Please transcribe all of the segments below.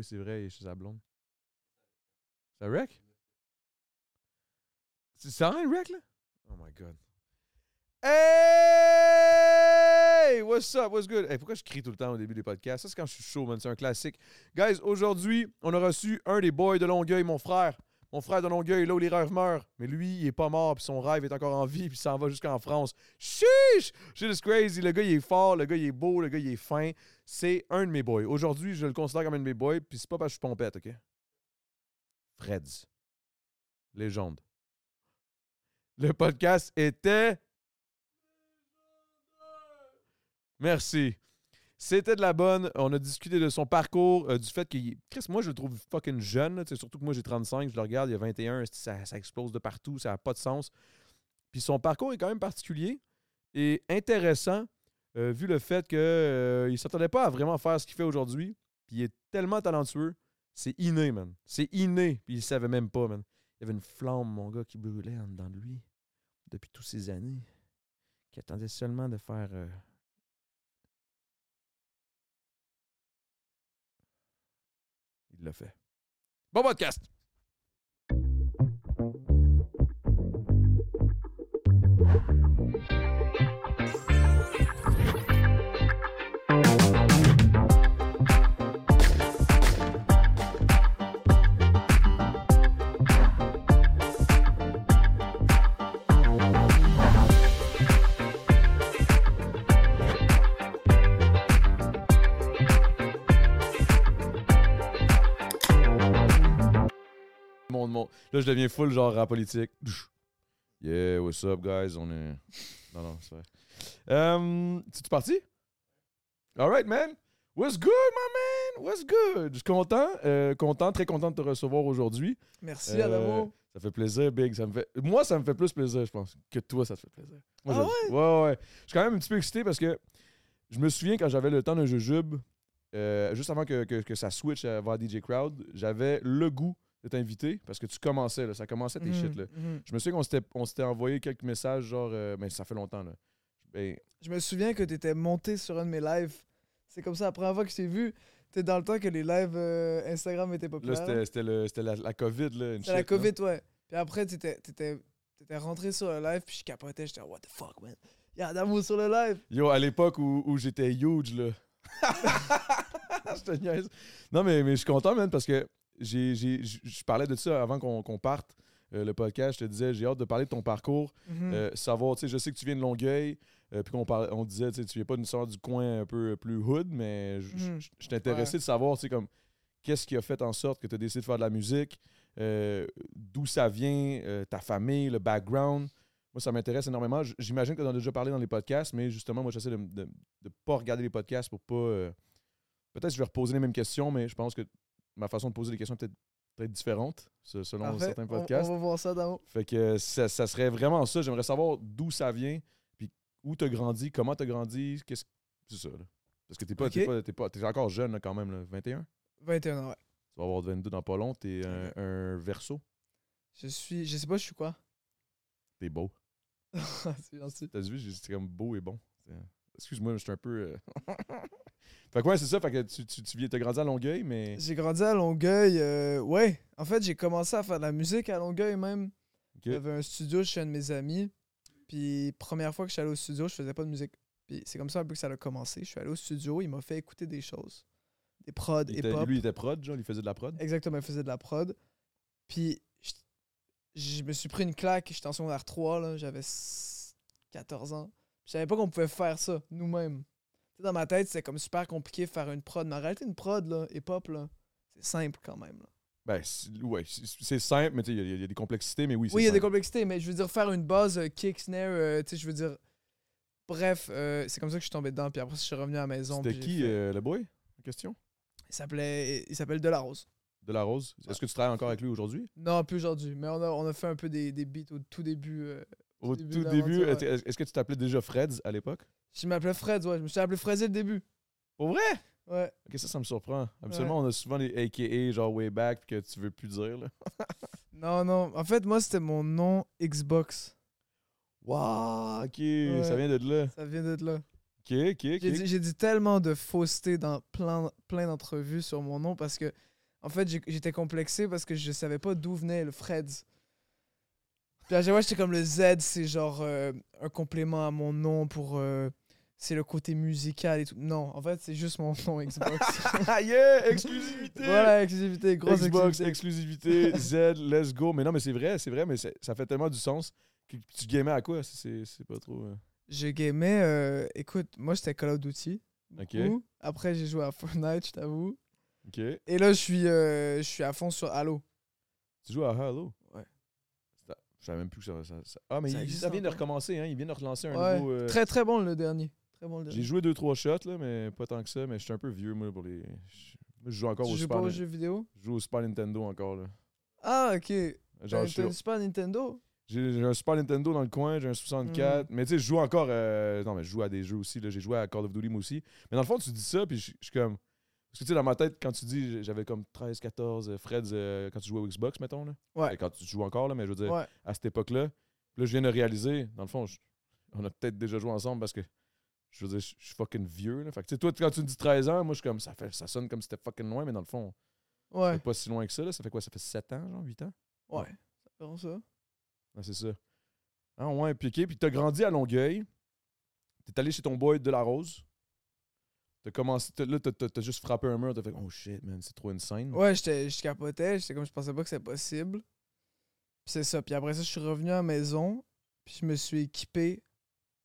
oui, c'est vrai, il est chez sa blonde. C'est wreck? C'est un wreck, là? Oh my god. Hey! What's up? What's good? Hey, pourquoi je crie tout le temps au début des podcasts? Ça, c'est quand je suis chaud, man. C'est un classique. Guys, aujourd'hui, on a reçu un des boys de Longueuil, mon frère. Mon frère de Longueuil, là où les rêves meurent. Mais lui, il est pas mort, puis son rêve est encore en vie, puis il s'en va jusqu'en France. Chiche! Shit is crazy. Le gars, il est fort, le gars, il est beau, le gars, il est fin. C'est un de mes boys. Aujourd'hui, je le considère comme un de mes boys, puis c'est pas parce que je suis pompette, OK? Freds. Légende. Le podcast était. Merci. C'était de la bonne. On a discuté de son parcours, euh, du fait qu'il. Chris, moi, je le trouve fucking jeune. Surtout que moi, j'ai 35. Je le regarde, il y a 21. Ça, explose de partout. Ça n'a pas de sens? Puis son parcours est quand même particulier et intéressant, euh, vu le fait qu'il ne s'attendait pas à vraiment faire ce qu'il fait aujourd'hui. Puis il est tellement talentueux. C'est inné, man. C'est inné. Puis il savait même pas, man. Il y avait une flamme, mon gars, qui brûlait en dedans de lui depuis toutes ces années. Qui attendait seulement de faire. Il l'a fait. Bon podcast! Mon, mon- Là, je deviens full genre rap politique. Yeah, what's up, guys? On est. Non, non, c'est vrai. Euh, tu parti? Alright, man. What's good, my man? What's good? Je suis content, euh, content, très content de te recevoir aujourd'hui. Merci, Euh, Adamo. Ça fait plaisir, Big. Ça me fait... Moi, ça me fait plus plaisir, je pense, que toi, ça te fait plaisir. Moi, Ah je- ouais? Ouais, Je suis quand même un petit peu excité parce que je me souviens quand j'avais le temps d'un jujube, euh, juste avant que, que- que ça switch vers DJ Crowd, j'avais le goût de t'inviter parce que tu commençais, là, ça commençait tes Mhm, shit. Là. mhm. Je me souviens qu'on s'était, envoyé quelques messages, genre, euh, mais ça fait longtemps. Là. Ben, Je me souviens que tu étais monté sur un de mes lives. C'est comme ça, la première fois que je t'ai vu, t'es dans le temps que les lives euh, Instagram étaient là, populaires. c'était, c'était, la, la COVID. Là, C'était la là. COVID, ouais. Puis après, t'étais, t'étais rentré sur le live, puis je capotais. J'étais, what the fuck, man? Y'a Adamo sur le live. Yo, à l'époque où, où j'étais huge, là. je te niaise. Non, mais, mais je suis content, man, parce que je parlais de ça avant qu'on, parte euh, le podcast. Je te disais, j'ai hâte de parler de ton parcours. Mhm. Euh, savoir, tu sais, je sais que tu viens de Longueuil, euh, puis qu'on on disait, tu viens pas d'une sorte du coin un peu plus hood, mais je je- je suis intéressé Ouais. de savoir, tu sais, comme, qu'est-ce qui a fait en sorte que tu as décidé de faire de la musique, d'où ça vient, ta famille, le background. Moi, ça m'intéresse énormément. J'imagine que tu en as déjà parlé dans les podcasts, mais justement, moi, j'essaie de ne pas regarder les podcasts pour pas. Peut-être que je vais reposer les mêmes questions, mais je pense que ma façon de poser les questions est peut-être peut-être différente se- selon Parfait. certains podcasts. On, va voir ça, Adamo. Fait que ça, ça serait vraiment ça. J'aimerais savoir d'où ça vient, puis où tu as grandi, comment tu as grandi. Qu'est-ce c'est ça, là. Parce que t'es pas, t'es Ok. pas, t'es pas- t'es encore jeune là, quand même, là, 21. 21 ans, ouais. Tu vas avoir 22 dans pas long. T'es un, un verso. Je suis, je sais pas, je suis quoi. T'es beau. c'est gentil. T'as vu, c'est comme beau et bon. Excuse-moi, mais je suis un peu. euh, fait que ouais, c'est ça. Fait que tu, tu, tu viens, t'as grandi à Longueuil, mais. J'ai grandi à Longueuil. euh, ouais, en fait, j'ai commencé à faire de la musique à Longueuil même. Ok. J'avais un studio chez un de mes amis. Puis, première fois que je suis allé au studio, je faisais pas de musique. Puis, c'est comme ça un peu que ça a commencé. Je suis allé au studio, il m'a fait écouter des choses. Des prods, et pop. lui, il était prod, genre, il faisait de la prod? Exactement, il faisait de la prod. Puis, je, je me suis pris une claque. J'étais en secondaire 3, là. J'avais s- 14 ans. Je savais pas qu'on pouvait faire ça nous-mêmes. Dans ma tête, c'était comme super compliqué de faire une prod. Mais en réalité, une prod, là, et pop, là, c'est simple quand même. Là. Ben, c'est- ouais, c'est c'est simple, mais tu sais, il y, a- il y a des complexités, mais oui, c'est Oui, il y a des complexités, mais je veux dire, faire une base euh, kick, snare, euh, tu sais, je veux dire. Bref, euh, c'est comme ça que je suis tombé dedans. Puis après, je suis revenu à la maison. C'était qui, fait- euh, le boy, en question? Il s'appelait il s'appelle Delarose. De la Rose. Est-ce que tu travailles encore avec lui aujourd'hui? Non, plus aujourd'hui. Mais on a, on a fait un peu des, des beats au tout début. Au début tout de début, est-ce que tu t'appelais déjà Freds à l'époque? Je m'appelais Fred, ouais. Je me suis appelé Fred dès le début. Pour vrai? Ouais. Ok, ça, ça me surprend. Habituellement, on a souvent des AKA, genre way back, que tu veux plus dire, là. Non, non. En fait, moi, c'était mon nom Xbox. Wow, ok, Ouais. ça vient de là. Ça vient d'être là. Ok, ok, ok. J'ai dit, tellement de fausseté dans plein, plein d'entrevues sur mon nom parce que, en fait, j'étais complexé parce que je savais pas d'où venait le Freds. Puis à chaque fois, j'étais comme le Z, c'est genre euh, un complément à mon nom pour. euh, c'est le côté musical et tout. Non, en fait, c'est juste mon nom Xbox. Ah yeah, exclusivité. voilà, exclusivité, grosse Xbox, exclusivité. Z, let's go. Mais non, mais c'est vrai, c'est vrai, mais ça fait tellement du sens. Que tu gamais à quoi? C'est pas trop. euh, Je gamais, écoute, moi j'étais Call of Duty. Ok. beaucoup. Après, j'ai joué à Fortnite, je t'avoue. Ok. Et là, je suis, je suis à fond sur Halo. Tu joues à Halo? Je savais même plus que ça. ça- ça- Ah, mais Ça il- existe ça vient de recommencer, hein. Il vient de relancer un Ouais, nouveau. euh, Très très bon le dernier. Très bon le J'ai dernier. joué 2-3 shots, là, mais pas tant que ça. Mais je suis un peu vieux, moi, pour les. je- joue encore Tu au joues Super. pas aux Nin- jeux vidéo? Je joue au Super Nintendo encore, là. Ah, ok. Genre, je une Super Nintendo? J'ai j'ai un Super Nintendo dans le coin, j'ai un Hmm. 64. Mais tu sais, je joue encore. euh, Non, mais je joue à des jeux aussi. là. J'ai joué à Call of Duty, moi aussi. Mais dans le fond, tu dis ça, puis je suis comme. Parce que tu sais, dans ma tête, quand tu dis j'avais comme 13, 14 euh, Freds euh, quand tu jouais au Xbox, mettons. Là. Ouais. Et Quand tu joues encore, là, mais je veux dire, Ouais. à cette époque-là. Là, je viens de réaliser, dans le fond, je- on a peut-être déjà joué ensemble parce que. Je veux dire, je je suis fucking vieux. Là. Fait que, tu sais, toi, quand tu me dis 13 ans, moi, je suis comme. Ça, fait, ça sonne comme si c'était fucking loin, mais dans le fond, Ouais. c'est pas si loin que ça. Là. Ça fait quoi? Ça fait 7 ans, genre 8 ans? Ouais. C'est vraiment ça. Ah, c'est ça. Ah ouais, puis ok, puis t'as grandi à Longueuil. T'es allé chez ton boy de la Rose. T'as commencé. là, t'as, juste frappé un mur, t'as fait Oh shit, man, c'est trop insane. Ouais, j'étais, je capotais. J'étais comme, je pensais pas que c'était possible. Puis c'est ça. Puis après ça, je suis revenu à la maison. Puis je me suis équipé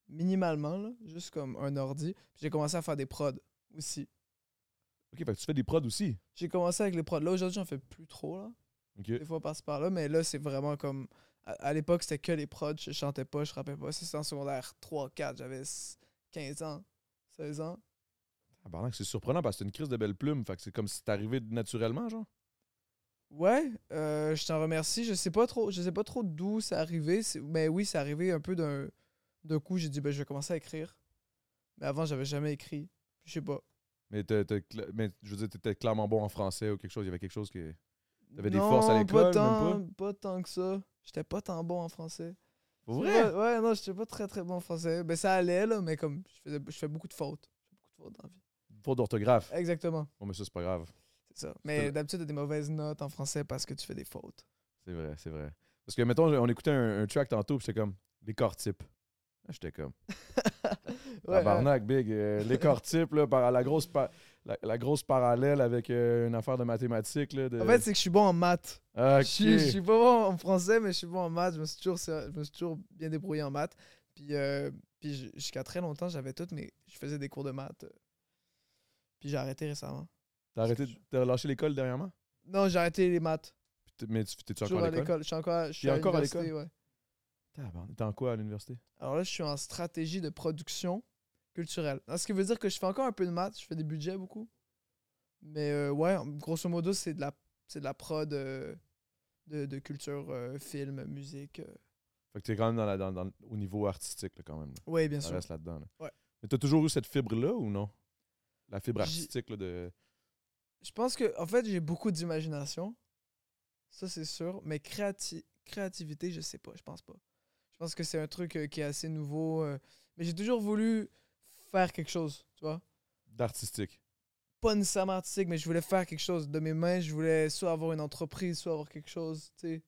minimalement, là, juste comme un ordi. Puis j'ai commencé à faire des prods aussi. Ok, fait que tu fais des prods aussi? J'ai commencé avec les prods. Là, aujourd'hui, j'en fais plus trop, là. Ok. Des fois par-ci par-là. Mais là, c'est vraiment comme. À, à l'époque, c'était que les prods. Je chantais pas, je rappais pas. C'était en secondaire 3, 4. J'avais s- 15 ans, 16 ans. Tabarnak, c'est surprenant parce que c'est une crise de belle plume. Fait que c'est comme si c'était arrivé naturellement, genre. Ouais, euh, je t'en remercie. Je sais pas trop, je sais pas trop d'où c'est arrivé. c'est- Mais oui, c'est arrivé un peu d'un d'un coup. J'ai dit ben je vais commencer à écrire. Mais avant, j'avais jamais écrit. Je sais pas. Mais, cla- mais je veux dire, t'étais clairement bon en français ou quelque chose. Il y avait quelque chose qui. T'avais des forces à l'école, pas même tant, pas? tant que ça. J'étais pas tant bon en français. Pour C'est vrai? Ouais, non, j'étais pas très très bon en français. Ben ça allait là, mais comme je faisais, je fais beaucoup de fautes. Je fais beaucoup de fautes dans la vie. Faute d'orthographe. Exactement, Bon, mais ça, c'est pas grave. c'est ça. Mais d'habitude, t'as des mauvaises notes en français parce que tu fais des fautes. C'est vrai, c'est vrai. Parce que, mettons, on écoutait un, un track tantôt, puis j'étais comme, les corps types. Là, J'étais comme, Ouais, tabarnak, big. euh, les corps types, là, par, la, grosse pa- la, la grosse parallèle avec euh, une affaire de mathématiques. Là, de... En fait, c'est que je suis bon en maths. Ok. Je, suis, je suis pas bon en français, mais je suis bon en maths. Je me suis toujours, je me suis toujours bien débrouillé en maths. Puis, euh, puis jusqu'à très longtemps, j'avais tout, mais je faisais des cours de maths. Puis j'ai arrêté récemment. T'as arrêté, de- t'as lâché l'école dernièrement? Non, j'ai arrêté les maths. Puis t'es- Mais tu- Toujours encore à à l'école? l'école. Je suis encore, je suis T'es à encore à l'université, ouais. T'es en quoi à l'université? Alors là, je suis en stratégie de production culturelle. Alors, ce qui veut dire que je fais encore un peu de maths, je fais des budgets beaucoup. Mais euh, ouais, grosso modo, c'est de la, c'est de la prod euh, de, de culture, euh, film, musique. euh. Fait que t'es quand même dans la, dans, dans- au niveau artistique, là, quand même. Ouais, bien Ça sûr. reste là-dedans. là. Ouais. Mais t'as toujours eu cette fibre-là ou non? La fibre artistique, là, de... Je pense que, en fait, j'ai beaucoup d'imagination. Ça, c'est sûr. Mais créati- créativité, je sais pas. Je pense pas. Je pense que c'est un truc euh, qui est assez nouveau. euh, mais j'ai toujours voulu faire quelque chose, tu vois. d'artistique. Pas nécessairement artistique, mais je voulais faire quelque chose de mes mains. Je voulais soit avoir une entreprise, soit avoir quelque chose, tu sais.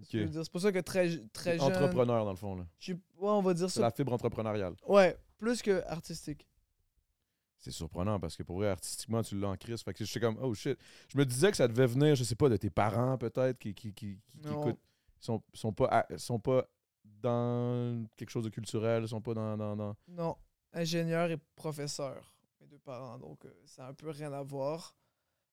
Ok. Je veux dire, C'est pour ça que très, très jeune. Entrepreneur, dans le fond. là. je suis- ouais, on va dire C'est ça. la fibre entrepreneuriale. Ouais, plus que artistique. C'est surprenant parce que pour vrai, artistiquement, tu l'as en crise. Fait que j'étais comme, oh shit. Je me disais que ça devait venir, je sais pas, de tes parents peut-être qui, qui, qui, qui- écoutent. Ils sont, sont, pas, à- sont pas dans quelque chose de culturel, ils sont pas dans. dans, dans- Non, ingénieur et professeur, mes deux parents. Donc, euh, ça a un peu rien à voir.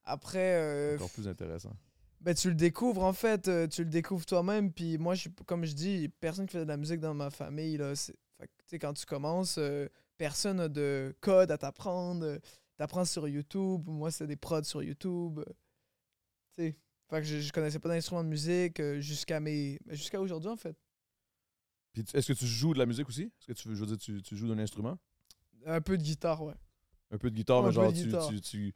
Après, euh, Encore plus intéressant. ben, tu le découvres en fait, euh, tu le découvres toi-même. Puis moi, je, comme je dis, personne qui fait de la musique dans ma famille. Là, c'est- fait que, tu sais, quand tu commences, euh, personne n'a de code à t'apprendre. T'apprends sur YouTube. Moi, c'est des prods sur YouTube. tu sais, fait que je, je connaissais pas d'instrument de musique euh, jusqu'à mes, ben, jusqu'à aujourd'hui en fait. Puis est-ce que tu joues de la musique aussi? Est-ce que tu, je veux dire, tu, tu joues d'un instrument? Un peu de guitare, ouais. Un peu de guitare, mais genre tu, guitare. tu, tu,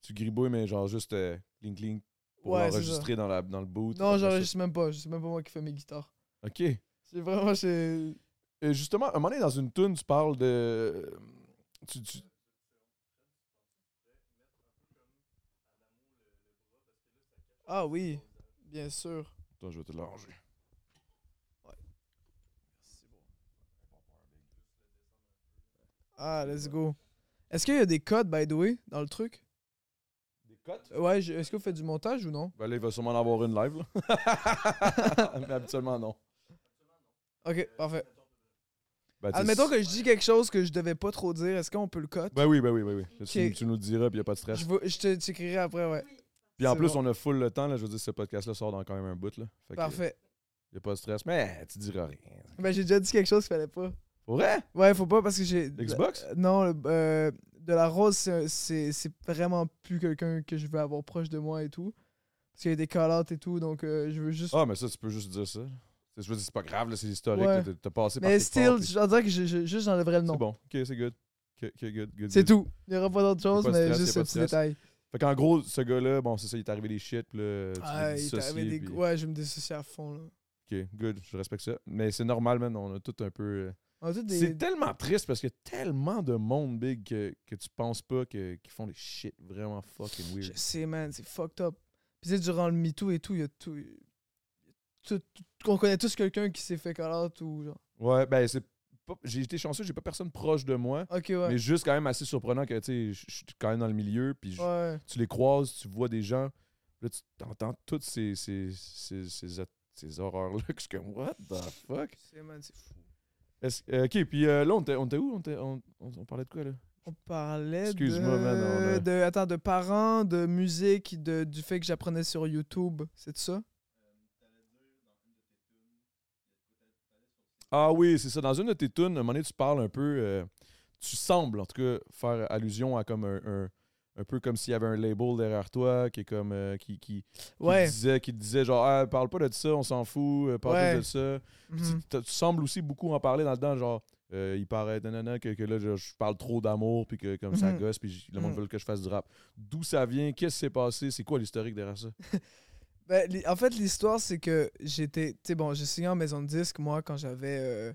tu gribouilles, mais genre juste euh, clink clink pour Ouais, c'est l'enregistrer dans, la, dans le boot. Non, j'enregistre même pas. C'est même pas moi qui fais mes guitares. Ok. C'est vraiment chez. Justement, à un moment donné, dans une tune, tu parles de. tu, tu- Ah oui, bien sûr. Attends, je vais te l'arranger. Ah, let's go. Est-ce qu'il y a des codes, by the way, dans le truc? Des cotes? Ouais, je- est-ce que vous faites du montage ou non? Ben là, il va sûrement en avoir une live, là. Mais habituellement, non. Ok, parfait. Ben, sais, Admettons que je dis quelque chose que je devais pas trop dire, est-ce qu'on peut le cut? Ben oui, ben oui, ben oui. Là, tu, Ok. tu nous le diras, puis il a pas de stress. Je, vais- je te t'écrirai après, ouais. Puis en c'est plus, bon. on a full le temps, là. Je veux dire, ce podcast-là sort dans quand même un bout, là. Fait que, Parfait. y a pas de stress. Mais tu diras rien. Ben, j'ai déjà dit quelque chose qu'il fallait pas. Pour vrai? Ouais, faut pas parce que j'ai. Xbox? Euh, non, le- euh, de la rose, c'est- c'est c'est vraiment plus quelqu'un que je veux avoir proche de moi et tout. Parce qu'il y a des call et tout, donc euh, je veux juste. Ah, mais ça, tu peux juste dire ça. C'est- Je veux dire, c'est pas grave, là, c'est historique. Ouais. T'as- passé par Mais still, je dirais que je, je- juste j'enlèverais le nom. C'est bon. Ok, c'est good. Good, good. C'est tout. Il n'y aura pas d'autre chose, mais stress, juste ce petit détail. Fait qu'en gros, ce gars-là, bon, c'est ça, il est arrivé des shit, puis là, tu Ah, veux il t'est arrivé dissocier, des... puis- Ouais, je me dissocie à fond. Là. Ok, good, je respecte ça. Mais c'est normal, man, on a tout un peu... euh, On des- C'est tellement triste parce qu'il y a tellement de monde big que, que tu penses pas que, qui font des shit vraiment fucking Je weird. sais, man, c'est fucked up. Puis tu sais, durant le MeToo et tout, il y a tout. Il y a tout- tout- On connaît tous quelqu'un qui s'est fait call out ou genre. Ouais, ben c'est pas- J'ai été chanceux, j'ai pas personne proche de moi. Ok, ouais. Mais juste quand même assez surprenant que, tu sais, je suis quand même dans le milieu, puis Ouais. tu les croises, tu vois des gens, là, tu t'entends toutes ces, ces, ces, ces, ces horreurs-là, que je suis comme, what the fuck? C'est, fou. Est-ce- euh, ok, puis euh, là, on était on était où? On, était- on, on- on parlait de quoi, là? On parlait Excuse-moi, de... man, a- de... Attends, de parents, de musique, de... du fait que j'apprenais sur YouTube. C'est ça? Ah oui, c'est ça. Dans une de tes tunes, à un moment donné, tu parles un peu. euh, tu sembles, en tout cas, faire allusion à comme un. un, un peu comme s'il y avait un label derrière toi qui est comme. euh, qui, qui, qui Ouais. disait, qui te disait genre, ah, parle pas de ça, on s'en fout, euh, parle Ouais. pas de ça. Mhm. tu, tu sembles aussi beaucoup en parler dans le dedans, genre. euh, il paraît nanana, que, que là, je, je parle trop d'amour, puis que comme ça Mhm. gosse, puis le monde Mhm. veut que je fasse du rap. D'où ça vient? Qu'est-ce qui s'est passé? C'est quoi l'historique derrière ça? Ben, en fait, l'histoire, c'est que j'étais. Tu sais, bon, j'ai signé en maison de disque, moi, quand j'avais euh,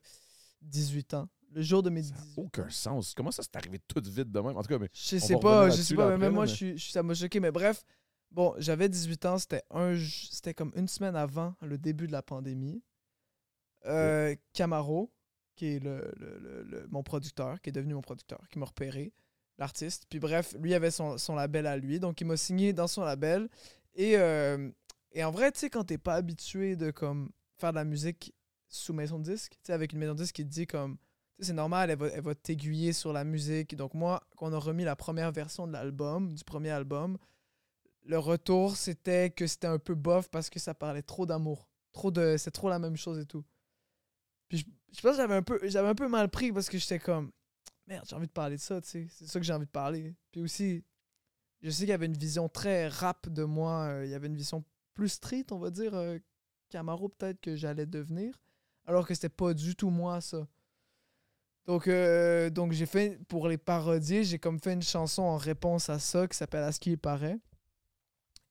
18 ans. Le jour de mes Ça 18 n'a aucun sens. Comment ça s'est arrivé tout vite de même? En tout cas, mais Je sais pas, je sais pas, mais même moi, je suis, je- ça m'a choqué. Mais bref, bon, j'avais 18 ans, c'était un, c'était comme une semaine avant le début de la pandémie. Euh, Camaro, qui est le, le- le- le- mon producteur, qui est devenu mon producteur, qui m'a repéré, l'artiste. Puis bref, lui avait son, son label à lui, donc il m'a signé dans son label. Et, euh, et en vrai, tu sais, quand t'es pas habitué de comme faire de la musique sous maison de disque, tu sais, avec une maison de disque qui te dit comme tu sais, c'est normal, elle va, elle va t'aiguiller sur la musique. Donc moi, quand on a remis la première version de l'album, du premier album, le retour, c'était que c'était un peu bof parce que ça parlait trop d'amour. Trop de... C'est trop la même chose et tout. Puis je, je pense que j'avais un, peu, j'avais un peu mal pris parce que j'étais comme, merde, j'ai envie de parler de ça, tu sais. C'est ça que j'ai envie de parler. Puis aussi, je sais qu'il y avait une vision très rap de moi. euh, Il y avait une vision plus street, on va dire, euh, Camaro peut-être que j'allais devenir. Alors que c'était pas du tout moi, ça. Donc, euh, donc j'ai fait, pour les parodier, j'ai comme fait une chanson en réponse à ça qui s'appelle À ce qu'il paraît.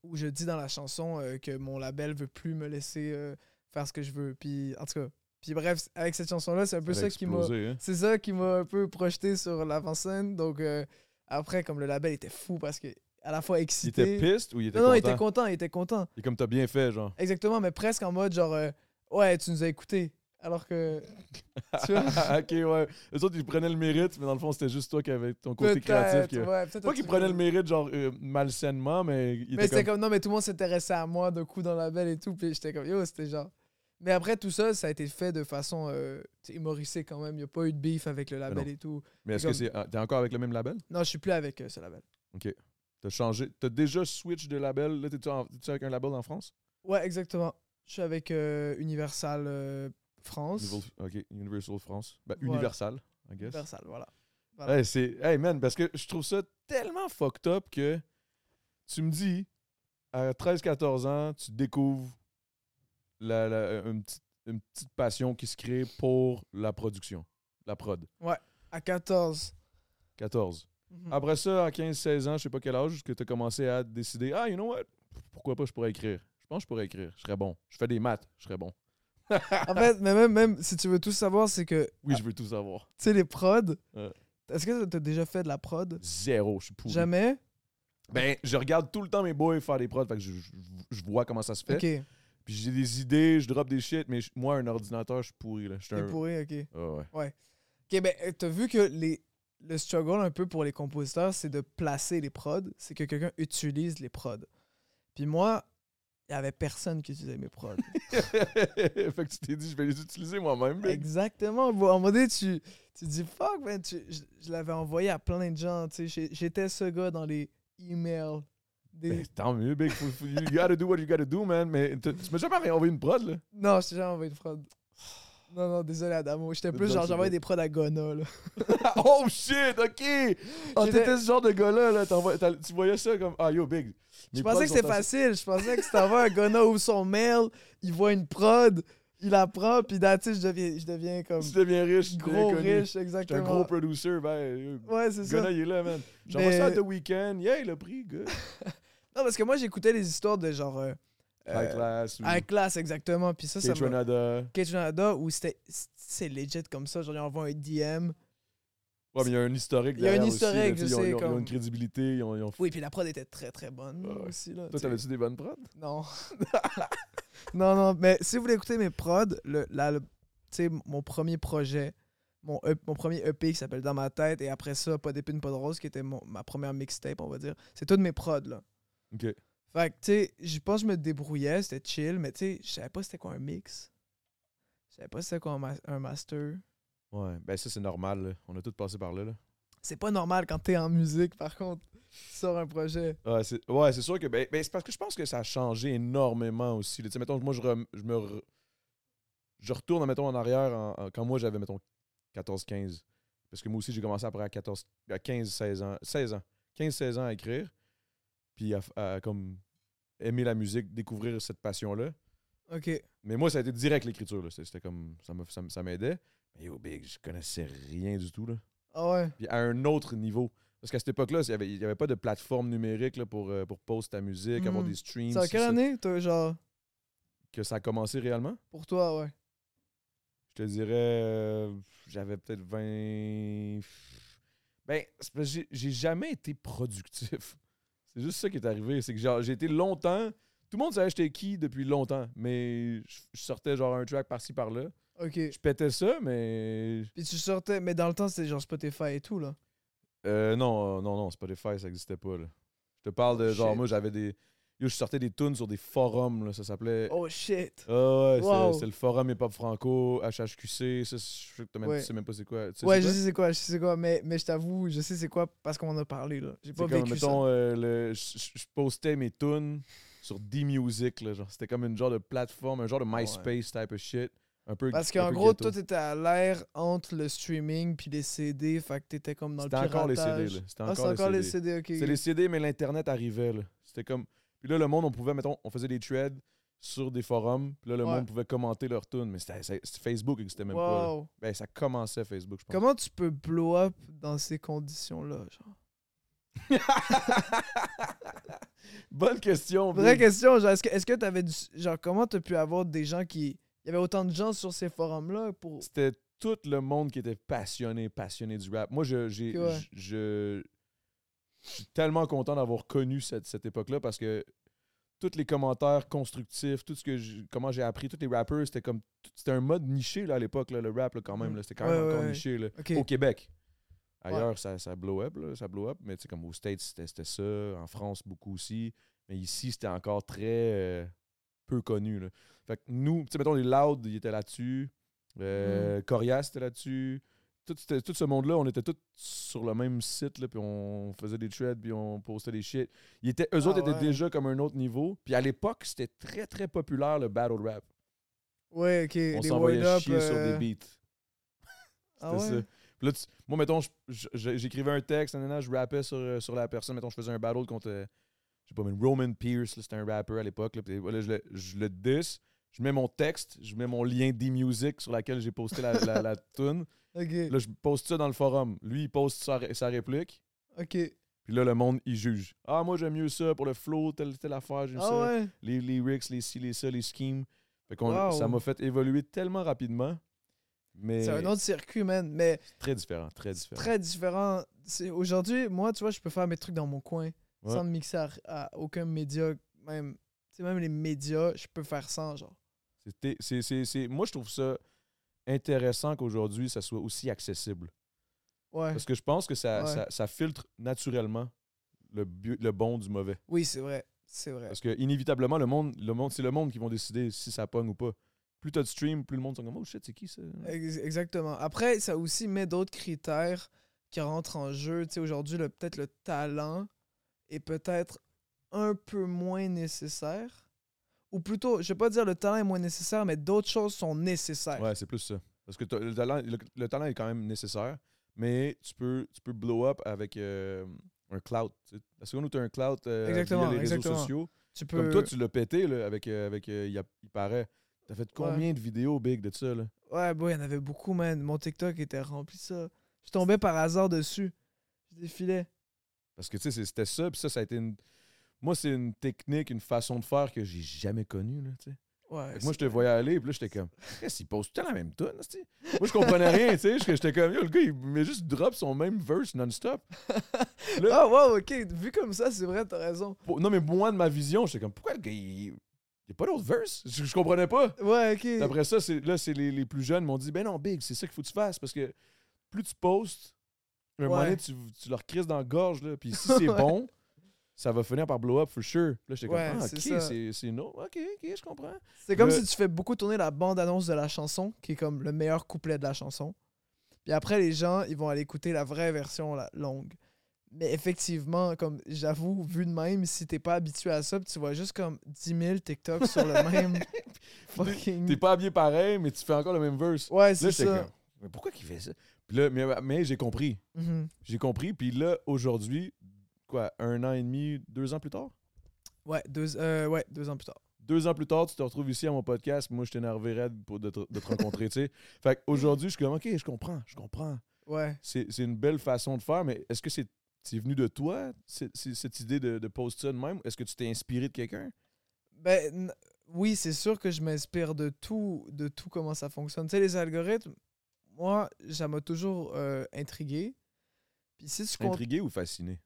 Où je dis dans la chanson euh, que mon label veut plus me laisser faire ce que je veux. Puis, en tout cas, puis bref, avec cette chanson-là, c'est un peu ça qui m'a. hein? C'est ça qui m'a un peu projeté sur l'avant-scène. Donc, euh, après, comme le label était fou parce que à la fois Il excité. était piste ou il était non, non, il content? était content, il était content. Et comme t'as bien fait, genre. Exactement, mais presque en mode genre, euh, ouais, tu nous as écoutés. Alors que. Tu vois? ok, ouais. Eux autres, ils prenaient le mérite, mais dans le fond, c'était juste toi qui avais ton côté créatif. qui- ouais, Pas qu'ils prenaient le mérite, genre, euh, malsainement, mais Mais c'était comme... comme... non, mais tout le monde s'intéressait à moi de coup dans la belle et tout. Puis j'étais comme, yo, c'était genre. Mais après, tout ça, ça a été fait de façon euh, humoristique quand même. Il n'y a pas eu de beef avec le label et tout. Mais est-ce que c'est... ah, T'es encore avec le même label? Non, je suis plus avec euh, ce label. T'as changé... T'as déjà switch de label? Là, t'es-tu, en- avec un label en France? Ouais, exactement. Je suis avec euh, Universal euh, France. Universal- Ok, Universal France. Ben, Voilà. Universal, I guess. Universal, voilà. Voilà. Hey, c'est... Hey, man, parce que je trouve ça tellement fucked up que tu me dis, à 13-14 ans, tu découvres la, la- une, petite, une petite passion qui se crée pour la production, la prod. À 14. 14. Mhm. Après ça, à 15-16 ans, je sais pas quel âge, que tu as commencé à décider Ah, you know what? Pourquoi pas je pourrais écrire Je pense que je pourrais écrire. Je serais bon. Je fais des maths. Je serais bon. en fait, mais même, même si tu veux tout savoir, c'est que, Oui, je veux tout savoir. tu sais, les prods, Ouais. Est-ce que t'as déjà fait de la prod? Zéro, je suis pourri. Jamais? Ben, je regarde tout le temps mes boys faire des prods, fait que je, je- je vois comment ça se fait. Ok. Puis j'ai des idées, je drop des shit, mais moi, un ordinateur, je suis pourri. Là. Je suis T'es un... pourri, ok. Ah ouais. Ok, ben, t'as vu que les, le struggle un peu pour les compositeurs, c'est de placer les prods, c'est que quelqu'un utilise les prods. Puis moi, il y avait personne qui utilisait mes prods. fait que tu t'es dit, je vais les utiliser moi-même. Exactement. Bon, à un moment donné, tu, tu dis fuck, man. tu- je je l'avais envoyé à plein de gens. J'étais ce gars dans les emails. Des... Ben, tant mieux, big. You gotta do what you gotta do, man. Mais tu m'as jamais envoyé une prod, là? Non, je t'ai jamais envoyé de prod. Non, non, désolé, Adamo. J'étais plus genre, j'envoyais des prods à Gona, là. oh shit, ok! Oh, t'étais ce genre de gars-là, là. t'as- tu voyais ça comme, ah yo, big. Je pensais que c'était facile. Je pensais que si t'envoies un Gona ouvre son mail, il voit une prod, il la prend, puis là, tu sais, je deviens, je deviens comme Tu deviens riche, gros riche, J'étais un exactement. gros producer, ben. Ouais, c'est ça. Gunna, il est là, man. J'envoie Mais- ça à The Weeknd. Yeah, il a pris, good. Non, parce que moi, j'écoutais les histoires de genre. euh, High euh, Class. ou High class, exactement. Puis ça, m'a. Renada. Où c'était. C'est legit comme ça. Genre, ils envoient un DM. Ouais, mais il y a un historique Il y a un aussi, historique, là, je ils ont- sais, ils ont, ils ont une crédibilité. Ils ont, ils ont- Oui, puis la prod était très très bonne Ouais, aussi. Là, Toi, t'avais-tu des bonnes prods? Non. non, non, mais si vous voulez écouter mes prods, le, la- le- tu sais, mon premier projet, mon, E- mon premier EP qui s'appelle Dans ma tête, et après ça, Pas d'épine, pas de rose, qui était mon- ma première mixtape, on va dire, c'est toutes mes prods, là. Ok. Fait que, tu sais, je pense que je me débrouillais, c'était chill, mais tu sais, je savais pas c'était quoi un mix. Je savais pas c'était quoi un, ma- un master. Ouais, ben ça, c'est normal. là. On a tous passé par là. là. C'est pas normal quand t'es en musique, par contre, tu sors un projet. Ouais, c'est ouais, c'est sûr que. Ben, ben, c'est parce que je pense que ça a changé énormément aussi. Tu sais, mettons, moi, je, je me. re- Je retourne, mettons, en arrière en- en- quand moi, j'avais, mettons, 14-15. Parce que moi aussi, j'ai commencé après à 14, à 15-16 ans. 16 ans. 15-16 ans à écrire. Puis à, à, comme aimer la musique, découvrir cette passion-là. Ok. Mais moi, ça a été direct l'écriture. là. C'était comme. Ça m'aidait. Mais yo, Big, je connaissais rien du tout. Là. Ah ouais? Puis à un autre niveau. Parce qu'à cette époque-là, il n'y avait, il y avait pas de plateforme numérique là, pour, euh, pour poster ta musique, avoir Mhm. des streams. C'est c'est quelle ça année, toi, genre, Que ça a commencé réellement? pour toi, ouais? Je te dirais, euh, j'avais peut-être 20. Ben, j'ai jamais été productif. C'est juste ça qui est arrivé. C'est que genre, j'ai été longtemps. Tout le monde savait j'étais qui depuis longtemps, mais je je sortais genre un track par-ci par-là. Ok. Je pétais ça, mais. Puis tu sortais, mais dans le temps, c'était genre Spotify et tout, là. Euh, non, euh, non, non, Spotify, ça n'existait pas. Là. Je te parle de Oh, genre, shit. moi j'avais des. Yo, je sortais des tunes sur des forums, là, ça s'appelait. Oh shit. Ah ouais, c'est- Wow. c'est le forum Hip Hop Franco, HHQC, ça, je même- Ouais. tu sais même pas c'est quoi. Tu sais Ouais, je quoi? sais c'est quoi, je sais c'est quoi, mais, mais je t'avoue, je sais c'est quoi parce qu'on en a parlé, là. J'ai pas comme, vécu mettons, euh, le- je postais mes tunes sur D-Music, là, genre. C'était comme une genre de plateforme, un genre de MySpace type of shit. Un peu ça. Parce qu'en gros, ghetto. toi, t'étais à l'air entre le streaming puis les CD, fait que t'étais comme dans le C'était encore les. CD, là. C'était Ah, c'est encore, encore les. CD, ok. C'est les CD, mais l'Internet arrivait, là. C'était comme... Puis là, le monde, on pouvait, mettons, on faisait des threads sur des forums, puis là, le Ouais. monde pouvait commenter leurs tunes, mais c'était c'était Facebook n'existait même pas. là. Ben, ça commençait Facebook, je pense. Comment tu peux blow up dans ces conditions-là, genre? Bonne question. Vraie question, genre, est-ce que est-ce que t'avais du... Genre, comment t'as pu avoir des gens qui... Il y avait autant de gens sur ces forums-là pour... C'était tout le monde qui était passionné, passionné du rap. Moi, je, j'ai, Ok, ouais. je, je- je suis tellement content d'avoir connu cette, cette époque-là parce que tous les commentaires constructifs, tout ce que j'ai- comment j'ai appris, tous les rappers, c'était comme c'était un mode niché là, à l'époque, le rap là, quand même. Mm. c'était quand même ouais, encore ouais. niché là. Au Québec. Ailleurs, ça, ça blow up, là, ça blow up, mais comme aux States, c'était, c'était ça. En France, beaucoup aussi. Mais ici, c'était encore très euh, peu connu. Là. Fait que nous, tu sais, mettons, les Loud, ils étaient là-dessus. Euh, Corias était là-dessus. Tout, ce monde-là, on était tous sur le même site, là, puis on faisait des threads, puis on postait des shit. Ils étaient, eux Ah autres étaient déjà comme un autre niveau. Puis à l'époque, c'était très, très populaire, le battle rap. Ouais, ok. On s'envoyait chier sur euh, des beats. Ah ouais? ça. Puis là, tu- moi, mettons, j'écrivais un texte, je rappais sur, euh, sur la personne. Mettons, je faisais un battle contre, euh, je sais pas, mais Roman Pierce, c'était un rapper à l'époque. là, je le, je le diss, je mets mon texte, je mets mon lien D-Music sur laquelle j'ai posté la, la, la tune. Là, je poste ça dans le forum. Lui, il poste sa, ré- sa réplique. ok. Puis là, le monde, il juge. Ah, moi, j'aime mieux ça pour le flow, telle, telle affaire, j'aime Ah ça. ouais? Les lyrics, les ci, les ça, les schemes. Fait qu'on- Wow. Ça m'a fait évoluer tellement rapidement. Mais C'est un autre circuit, man. Mais très différent, très différent. très différent. C'est- Aujourd'hui, moi, tu vois, je peux faire mes trucs dans mon coin Ouais. sans me mixer à, à aucun média. Même, tu sais, même les médias, je peux faire sans, genre. C'était- c'est- c'est- c'est- Moi, je trouve ça intéressant qu'aujourd'hui, ça soit aussi accessible. Ouais. Parce que je pense que ça, Ouais. ça, ça filtre naturellement le, bon du mauvais. Oui, c'est vrai. C'est vrai. Parce que inévitablement, le monde, le monde, c'est le monde qui vont décider si ça pogne ou pas. Plus t'as de stream, plus le monde sont comme Oh shit, c'est qui ça? Ex- Exactement. Après, ça aussi met d'autres critères qui rentrent en jeu. Tu sais, aujourd'hui, le- peut-être le talent est peut-être un peu moins nécessaire. Ou plutôt, je vais pas dire le talent est moins nécessaire, mais d'autres choses sont nécessaires. Ouais, c'est plus ça. Parce que le talent, le, le talent est quand même nécessaire, mais tu peux, tu peux blow up avec euh, un cloud. La seconde où tu as un cloud euh, Exactement, via les réseaux exactement. sociaux, Tu peux... comme toi, tu l'as pété là, avec, euh, avec euh, il, y a- il paraît. T'as fait combien de vidéos big de ça? Là? Ouais, bon, il y en avait beaucoup, man. Mon TikTok était rempli de ça. Je tombais par hasard dessus. Je défilais. Parce que tu sais, c'était ça, puis ça, ça a été une. Moi, c'est une technique, une façon de faire que j'ai jamais connue. Là, tu sais. Ouais. Moi, je te voyais aller, puis là, j'étais comme, qu'est-ce qu'il pose tout le temps la même tune? Moi, je comprenais rien, tu sais. J'étais comme, le gars, il met juste drop son même verse non-stop. Ah, wow, ok. Vu comme ça, c'est vrai, t'as raison. Non, mais moi, de ma vision, j'étais comme, pourquoi le gars, il. Il n'y a pas d'autre verse? Je, je comprenais pas. Ouais, ok. Après ça, là, c'est les, les plus jeunes m'ont dit, ben non, Big, c'est ça qu'il faut que tu fasses, parce que plus tu postes, un moment donné, tu, tu leur crises dans la gorge, là, puis si c'est Ouais. bon, ça va finir par blow up for sure. Là, j'étais Ouais, comme, ah, c'est ok, c'est, c'est non, ok, ok, je comprends. C'est comme Le- si tu fais beaucoup tourner la bande-annonce de la chanson, qui est comme le meilleur couplet de la chanson. Puis après, les gens, ils vont aller écouter la vraie version la longue. Mais effectivement, comme j'avoue, vu de même, si t'es pas habitué à ça, tu vois juste comme 10 000 TikTok sur le même fucking... T'es pas habillé pareil, mais tu fais encore le même verse. Ouais, Là, c'est ça. comme, mais pourquoi qu'il fait ça? Puis là, mais, mais j'ai compris. Mhm. J'ai compris. Puis là, aujourd'hui, quoi, un an et demi, deux ans plus tard? Ouais, deux, euh, ouais, deux ans plus tard. Deux ans plus tard, tu te retrouves ici à mon podcast. Moi, je t'énervé raide pour de te, de te rencontrer, tu sais. Fait qu'aujourd'hui, je suis comme, OK, je comprends, je comprends. Ouais. C'est c'est une belle façon de faire, mais est-ce que c'est c'est venu de toi, cette idée de, de poster ça de même? Est-ce que tu t'es inspiré de quelqu'un? Ben, oui, c'est sûr que je m'inspire de tout, de tout comment ça fonctionne. Tu sais, les algorithmes, moi, ça m'a toujours euh, intrigué. Puis si tu Intrigué ou fasciné?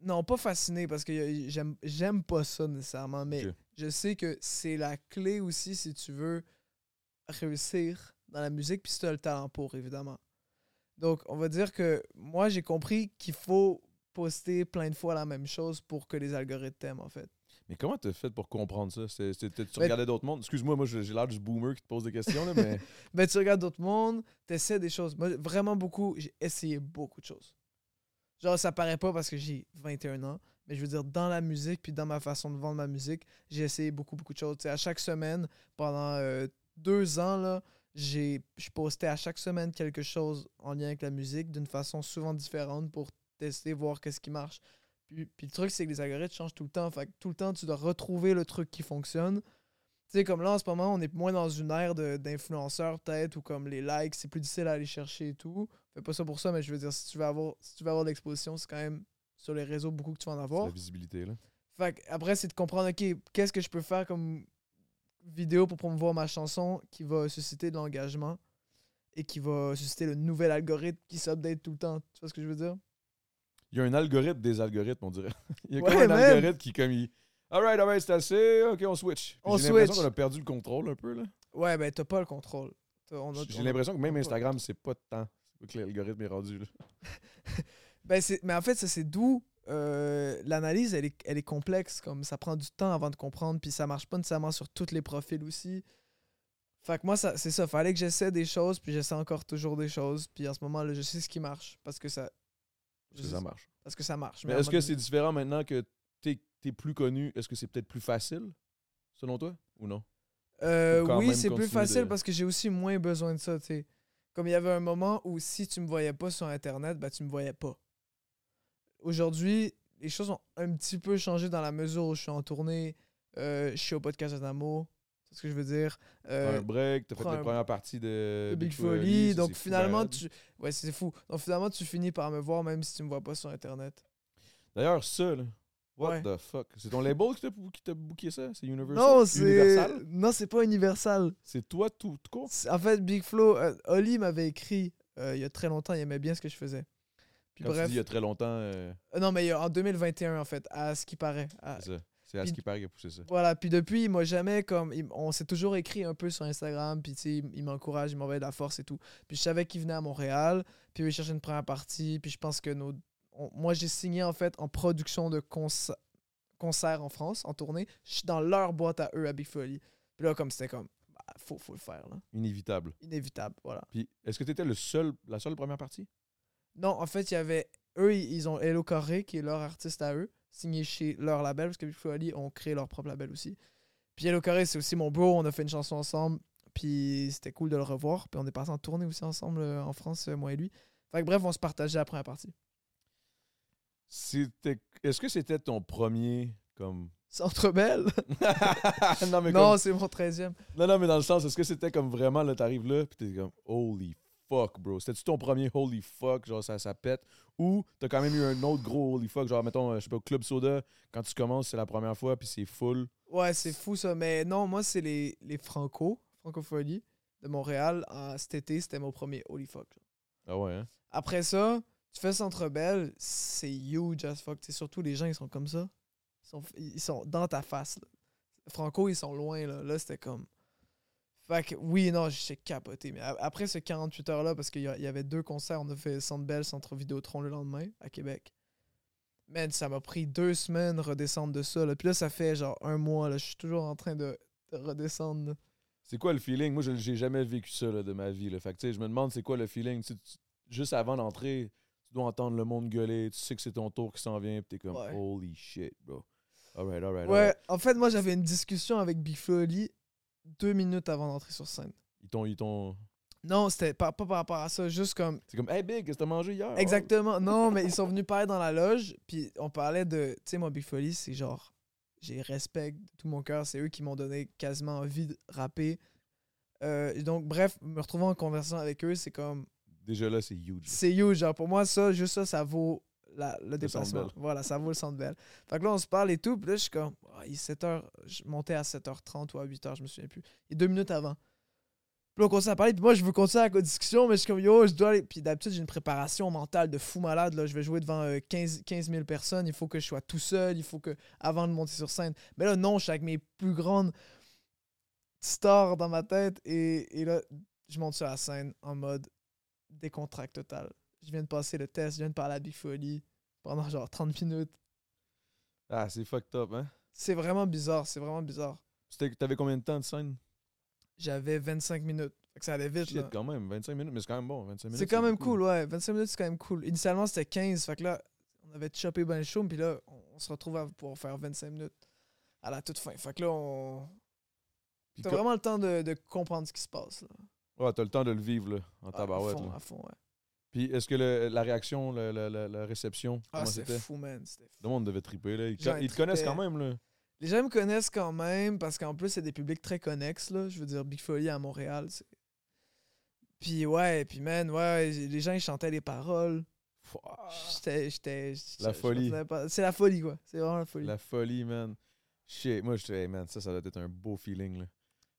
Non, pas fasciné parce que j'aime j'aime pas ça nécessairement, mais je sais que c'est la clé aussi si tu veux réussir dans la musique, puis si tu as le talent pour, évidemment. Donc, on va dire que moi, j'ai compris qu'il faut poster plein de fois la même chose pour que les algorithmes t'aiment, en fait. Mais comment t'as fait pour comprendre ça? Tu Ben- regardais d'autres mondes? Excuse-moi, moi, j'ai j'ai l'air du boomer qui te pose des questions, là, mais... Ben, tu regardes d'autres mondes, tu essaies des choses. Moi, vraiment beaucoup, j'ai essayé beaucoup de choses. Genre, ça paraît pas parce que j'ai 21 ans, mais je veux dire, dans la musique, puis dans ma façon de vendre ma musique, j'ai essayé beaucoup, beaucoup de choses. Tu sais, à chaque semaine, pendant euh, deux ans, là, j'ai, je postais à chaque semaine quelque chose en lien avec la musique d'une façon souvent différente pour tester, voir qu'est-ce qui marche. Puis, puis le truc, c'est que les algorithmes changent tout le temps. Fait que tout le temps, tu dois retrouver le truc qui fonctionne. Tu sais, comme là, en ce moment, on est moins dans une ère d'influenceurs, peut-être, ou comme les likes, c'est plus difficile à aller chercher et tout. Fais pas ça pour ça, mais je veux dire, si tu veux avoir, si tu veux avoir de l'exposition, c'est quand même sur les réseaux beaucoup que tu vas en C'est avoir. la visibilité, là. Fait que après, c'est de comprendre, OK, qu'est-ce que je peux faire comme vidéo pour promouvoir ma chanson qui va susciter de l'engagement et qui va susciter le nouvel algorithme qui s'update tout le temps. Tu vois ce que je veux dire? Il y a un algorithme des algorithmes, on dirait. Il y a Ouais, comme un algorithme qui, comme, il... Alright, alright, c'est assez. OK, on switch. On J'ai l'impression switch. qu'on a perdu le contrôle un peu, là. Ouais, ben, t'as pas le contrôle. T'as- on a- J'ai on a- l'impression que même on a pas- Instagram, c'est pas de temps. C'est pas que l'algorithme est rendu, là. Ben, c'est- mais en fait, ça, c'est d'où euh, l'analyse, elle est, elle est complexe. Comme ça prend du temps avant de comprendre, puis ça marche pas nécessairement sur tous les profils aussi. Fait que moi, ça, c'est ça. Fallait que j'essaie des choses, puis j'essaie encore toujours des choses. Puis en ce moment, là, je sais ce qui marche parce que ça. je sais- ça marche. Parce que ça marche. Mais à un est-ce que c'est différent maintenant que t'es es plus connu? Est-ce que c'est peut-être plus facile, selon toi, ou non? Euh, Ou oui, c'est plus facile de- parce que j'ai aussi moins besoin de ça, tu sais. Comme il y avait un moment où si tu me voyais pas sur Internet, ben tu me voyais pas. Aujourd'hui, les choses ont un petit peu changé dans la mesure où je suis en tournée, euh, je suis au podcast d'Adamo, c'est ce que je veux dire. Euh, un break, t'as fait la première partie de, de Big Folly, donc fou finalement tu ouais, c'est fou. Donc finalement tu finis par me voir même si tu me vois pas sur internet. D'ailleurs, ça, là, What Ouais. the fuck? C'est ton label qui t'a booké ça? C'est Universal? Non, c'est. Universal? Non, c'est pas Universal. C'est toi tout, tout court? C'est- En fait, Big Flo, euh, Oli m'avait écrit euh, il y a très longtemps, il aimait bien ce que je faisais. Puis Quand tu bref. dis il y a très longtemps, euh, non, mais en 2021, en fait, à ce qui paraît. à- c'est ça. C'est à ce qui paraît qu'il a poussé ça. Voilà, puis depuis, il m'a jamais comme. il- on s'est toujours écrit un peu sur Instagram, puis tu sais, il m'encourage, il m'envoie de la force et tout. Puis je savais qu'il venait à Montréal, puis il cherchait une première partie, puis je pense que nos. On- moi, j'ai signé en fait en production de concer- concerts en France, en tournée. Je suis dans leur boîte à eux à Big Folly. Puis là, comme c'était comme. Bah, faut, faut le faire, là. Inévitable. Inévitable, voilà. Puis, est-ce que tu étais le seul, la seule première partie? Non, en fait, il y avait. Eux, ils ont Hello Carré, qui est leur artiste à eux, signé chez leur label, parce que Big Oli ont créé leur propre label aussi. Puis Hello Carré, c'est aussi mon bro, on a fait une chanson ensemble, puis c'était cool de le revoir. Puis on est passé en tournée aussi ensemble euh, en France, euh, moi et lui. Fait que bref, on se partageait la première partie. C'était... Est-ce que c'était ton premier, comme... Centre Belle non, mais Non, comme- c'est mon 13e. Non, non, mais dans le sens, est-ce que c'était comme vraiment, là, t'arrives là, pis t'es comme, holy fuck, bro. C'était-tu ton premier holy fuck, genre ça, ça pète, ou t'as quand même eu un autre gros holy fuck, genre, mettons, euh, je sais pas, Club Soda, quand tu commences, c'est la première fois, puis c'est full? Ouais, c'est fou ça. Mais non, moi, c'est les, les Franco, Francophonie de Montréal. Cet été, c'était mon premier Holy Fuck. genre. Ah ouais, hein? Après ça, tu fais Centre Bell, c'est huge as fuck. Surtout les gens, ils sont comme ça. Ils sont, ils sont dans ta face. là. Franco, ils sont loin. Là, là c'était comme. Fait que oui, non, j'ai capoté. Mais après ce 48 heures-là, parce qu'il y, y avait deux concerts, on a fait Centre Bell, Centre Vidéotron le lendemain à Québec. Man, ça m'a pris deux semaines redescendre de ça. Là. Puis là, ça fait genre un mois. Je suis toujours en train de, de redescendre. C'est quoi le feeling? Moi, je j'ai jamais vécu ça là, de ma vie. Là. Fait que, je me demande c'est quoi le feeling? Tu- juste avant d'entrer, tu dois entendre le monde gueuler. Tu sais que c'est ton tour qui s'en vient. Puis t'es comme, Ouais. holy shit, bro. Alright, alright, Ouais, alright. en fait, moi, j'avais une discussion avec Big Flo Oli deux minutes avant d'entrer sur scène. Ils t'ont. Ils t'ont... Non, c'était pas, pas par rapport à ça, juste comme. C'est comme, hey, Big, qu'est-ce que t'as mangé hier? Oh. Exactement. Non, mais ils sont venus parler dans la loge, puis on parlait de. Tu sais, moi, Big Folly, c'est genre. J'ai respect de tout mon cœur. C'est eux qui m'ont donné quasiment envie de rapper. Euh, donc, bref, me retrouver en conversation avec eux, c'est comme. Déjà là, c'est huge. C'est huge. Genre, pour moi, ça, juste ça, ça vaut la- le Centre déplacement. Voilà, ça vaut le centre belle. Fait que là, on se parle et tout. Puis là, je suis comme, Ah, il est 7h. Je montais à 7h30 ou à 8h, je me souviens plus. Il est deux minutes avant. Puis là, on continue à parler. Puis moi, je veux continuer la discussion, mais je suis comme, yo, je dois aller. Puis d'habitude, j'ai une préparation mentale de fou malade. Là. Je vais jouer devant euh, 15, 15 000 personnes. Il faut que je sois tout seul. Il faut que, avant de monter sur scène. Mais là, non, je suis avec mes plus grandes stars dans ma tête. Et, et là, je monte sur la scène en mode décontract total. Je viens de passer le test, je viens de parler à Big Folly pendant genre 30 minutes. Ah, c'est fucked up, hein? C'est vraiment bizarre, c'est vraiment bizarre. T'avais combien de temps de scène? J'avais 25 minutes. Fait que ça allait vite. Shit, là. quand même, 25 minutes, mais c'est quand même bon. 25 minutes, C'est quand même cool, ouais. 25 minutes, c'est quand même cool. Initialement, c'était 15. Fait que là, on avait chopé ben chaud, puis là, on, se retrouve à pouvoir faire 25 minutes à la toute fin. Fait que là, on. T'as vraiment le temps de, de comprendre ce qui se passe. Là. Ouais, t'as le temps de le vivre, là, en Ah, à tabarouette. fond, là. à fond, ouais. Puis est-ce que le- la réaction, le- la réception, Ah, comment c'était c'était? fou, man. C'était fou. Le monde devait triper, là. Ils, ils ils te connaissent quand tripaient. même, là. Les gens me connaissent quand même parce qu'en plus, c'est des publics très connexes. Là. Je veux dire, Big Folly à Montréal. c'est- Puis ouais, puis man, ouais, les gens ils chantaient les paroles. J'étais. j'étais- La je- folie. pas- C'est la folie, quoi. C'est vraiment la folie. La folie, man. Shit, moi, je hey, man, ça, ça doit être un beau feeling, là.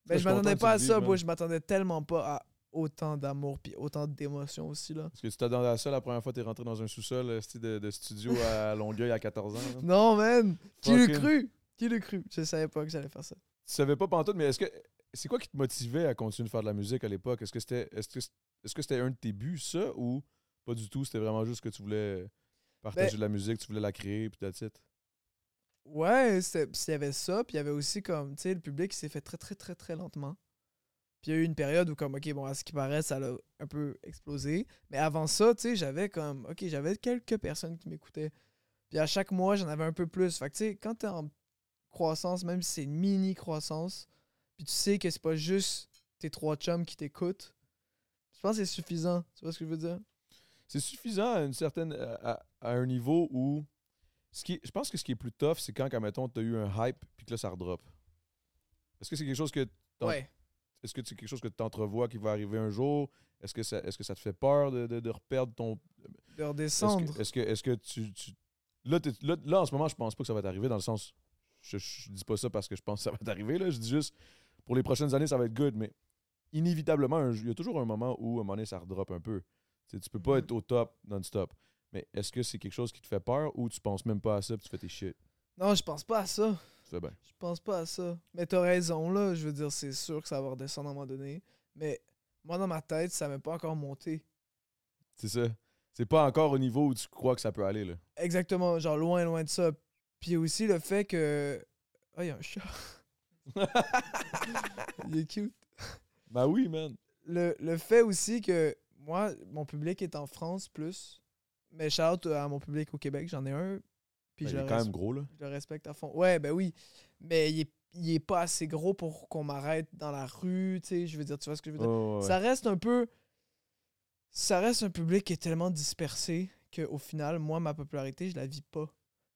Ben, je m'attendais pas à tu ça, man. Je m'attendais tellement pas à autant d'amour puis autant d'émotion aussi, là. Parce que tu t'attendais à ça la première fois que t'es rentré dans un sous-sol euh, de, de studio à Longueuil à 14 ans. là. Non, man! Qui le Fucking- cru? Qui le cru? Je savais pas que j'allais faire ça. Tu savais pas pantoute, mais est-ce que c'est quoi qui te motivait à continuer de faire de la musique à l'époque? Est-ce que c'était est-ce que est-ce que c'était un de tes buts, ça, ou pas du tout? C'était vraiment juste que tu voulais partager Ben- de la musique, tu voulais la créer, puis that's it? Ouais, il y avait ça, puis il y avait aussi comme, tu sais, le public s'est fait très, très, très, très lentement. Puis il y a eu une période où, comme, ok, bon, à ce qui paraît, ça a un peu explosé. Mais avant ça, tu sais, j'avais comme, ok, j'avais quelques personnes qui m'écoutaient. Puis à chaque mois, j'en avais un peu plus. Fait que, tu sais, quand t'es en croissance, même si c'est une mini croissance, puis tu sais que c'est pas juste tes trois chums qui t'écoutent, je pense que c'est suffisant. Tu vois ce que je veux dire? C'est suffisant à une certaine à, à un niveau où ce qui je pense que ce qui est plus tough, c'est quand, mettons, tu as eu un hype puis que là, ça redrop. Est-ce que c'est quelque chose que Ouais. est-ce que c'est quelque chose que tu entrevois qui va arriver un jour? Est-ce que ça est-ce que ça te fait peur de, de, de reperdre ton De Est-ce redescendre. que, est-ce que, est-ce que tu, tu là, là, là, en ce moment, je pense pas que ça va t'arriver dans le sens. Je, je dis pas ça parce que je pense que ça va t'arriver. là. Je dis juste, pour les prochaines années, ça va être good, mais inévitablement, il y a toujours un moment où, à un moment donné, ça redrop un peu. Tu sais, tu peux pas Mhm. être au top non-stop. Mais est-ce que c'est quelque chose qui te fait peur ou tu penses même pas à ça puis tu fais tes shit? Non, je pense pas à ça. Fais bien. Je pense pas à ça. Mais t'as raison, là. Je veux dire, c'est sûr que ça va redescendre à un moment donné. Mais moi, dans ma tête, ça m'est pas encore monté. C'est ça. C'est pas encore au niveau où tu crois que ça peut aller. Là. Exactement, genre loin, loin de ça. Puis aussi le fait que. Ah, il y a un chat. il est cute. Ben oui, man. Le, le fait aussi que moi, mon public est en France plus. Mais shout out à mon public au Québec, j'en ai un. Puis Ben, je, il est quand même gros, là. je le respecte à fond. Ouais, ben oui. Mais il est, il est pas assez gros pour qu'on m'arrête dans la rue, tu sais. Je veux dire, tu vois ce que je veux dire? Ouais. Ça reste un peu. Ça reste un public qui est tellement dispersé qu'au final, moi, ma popularité, je la vis pas.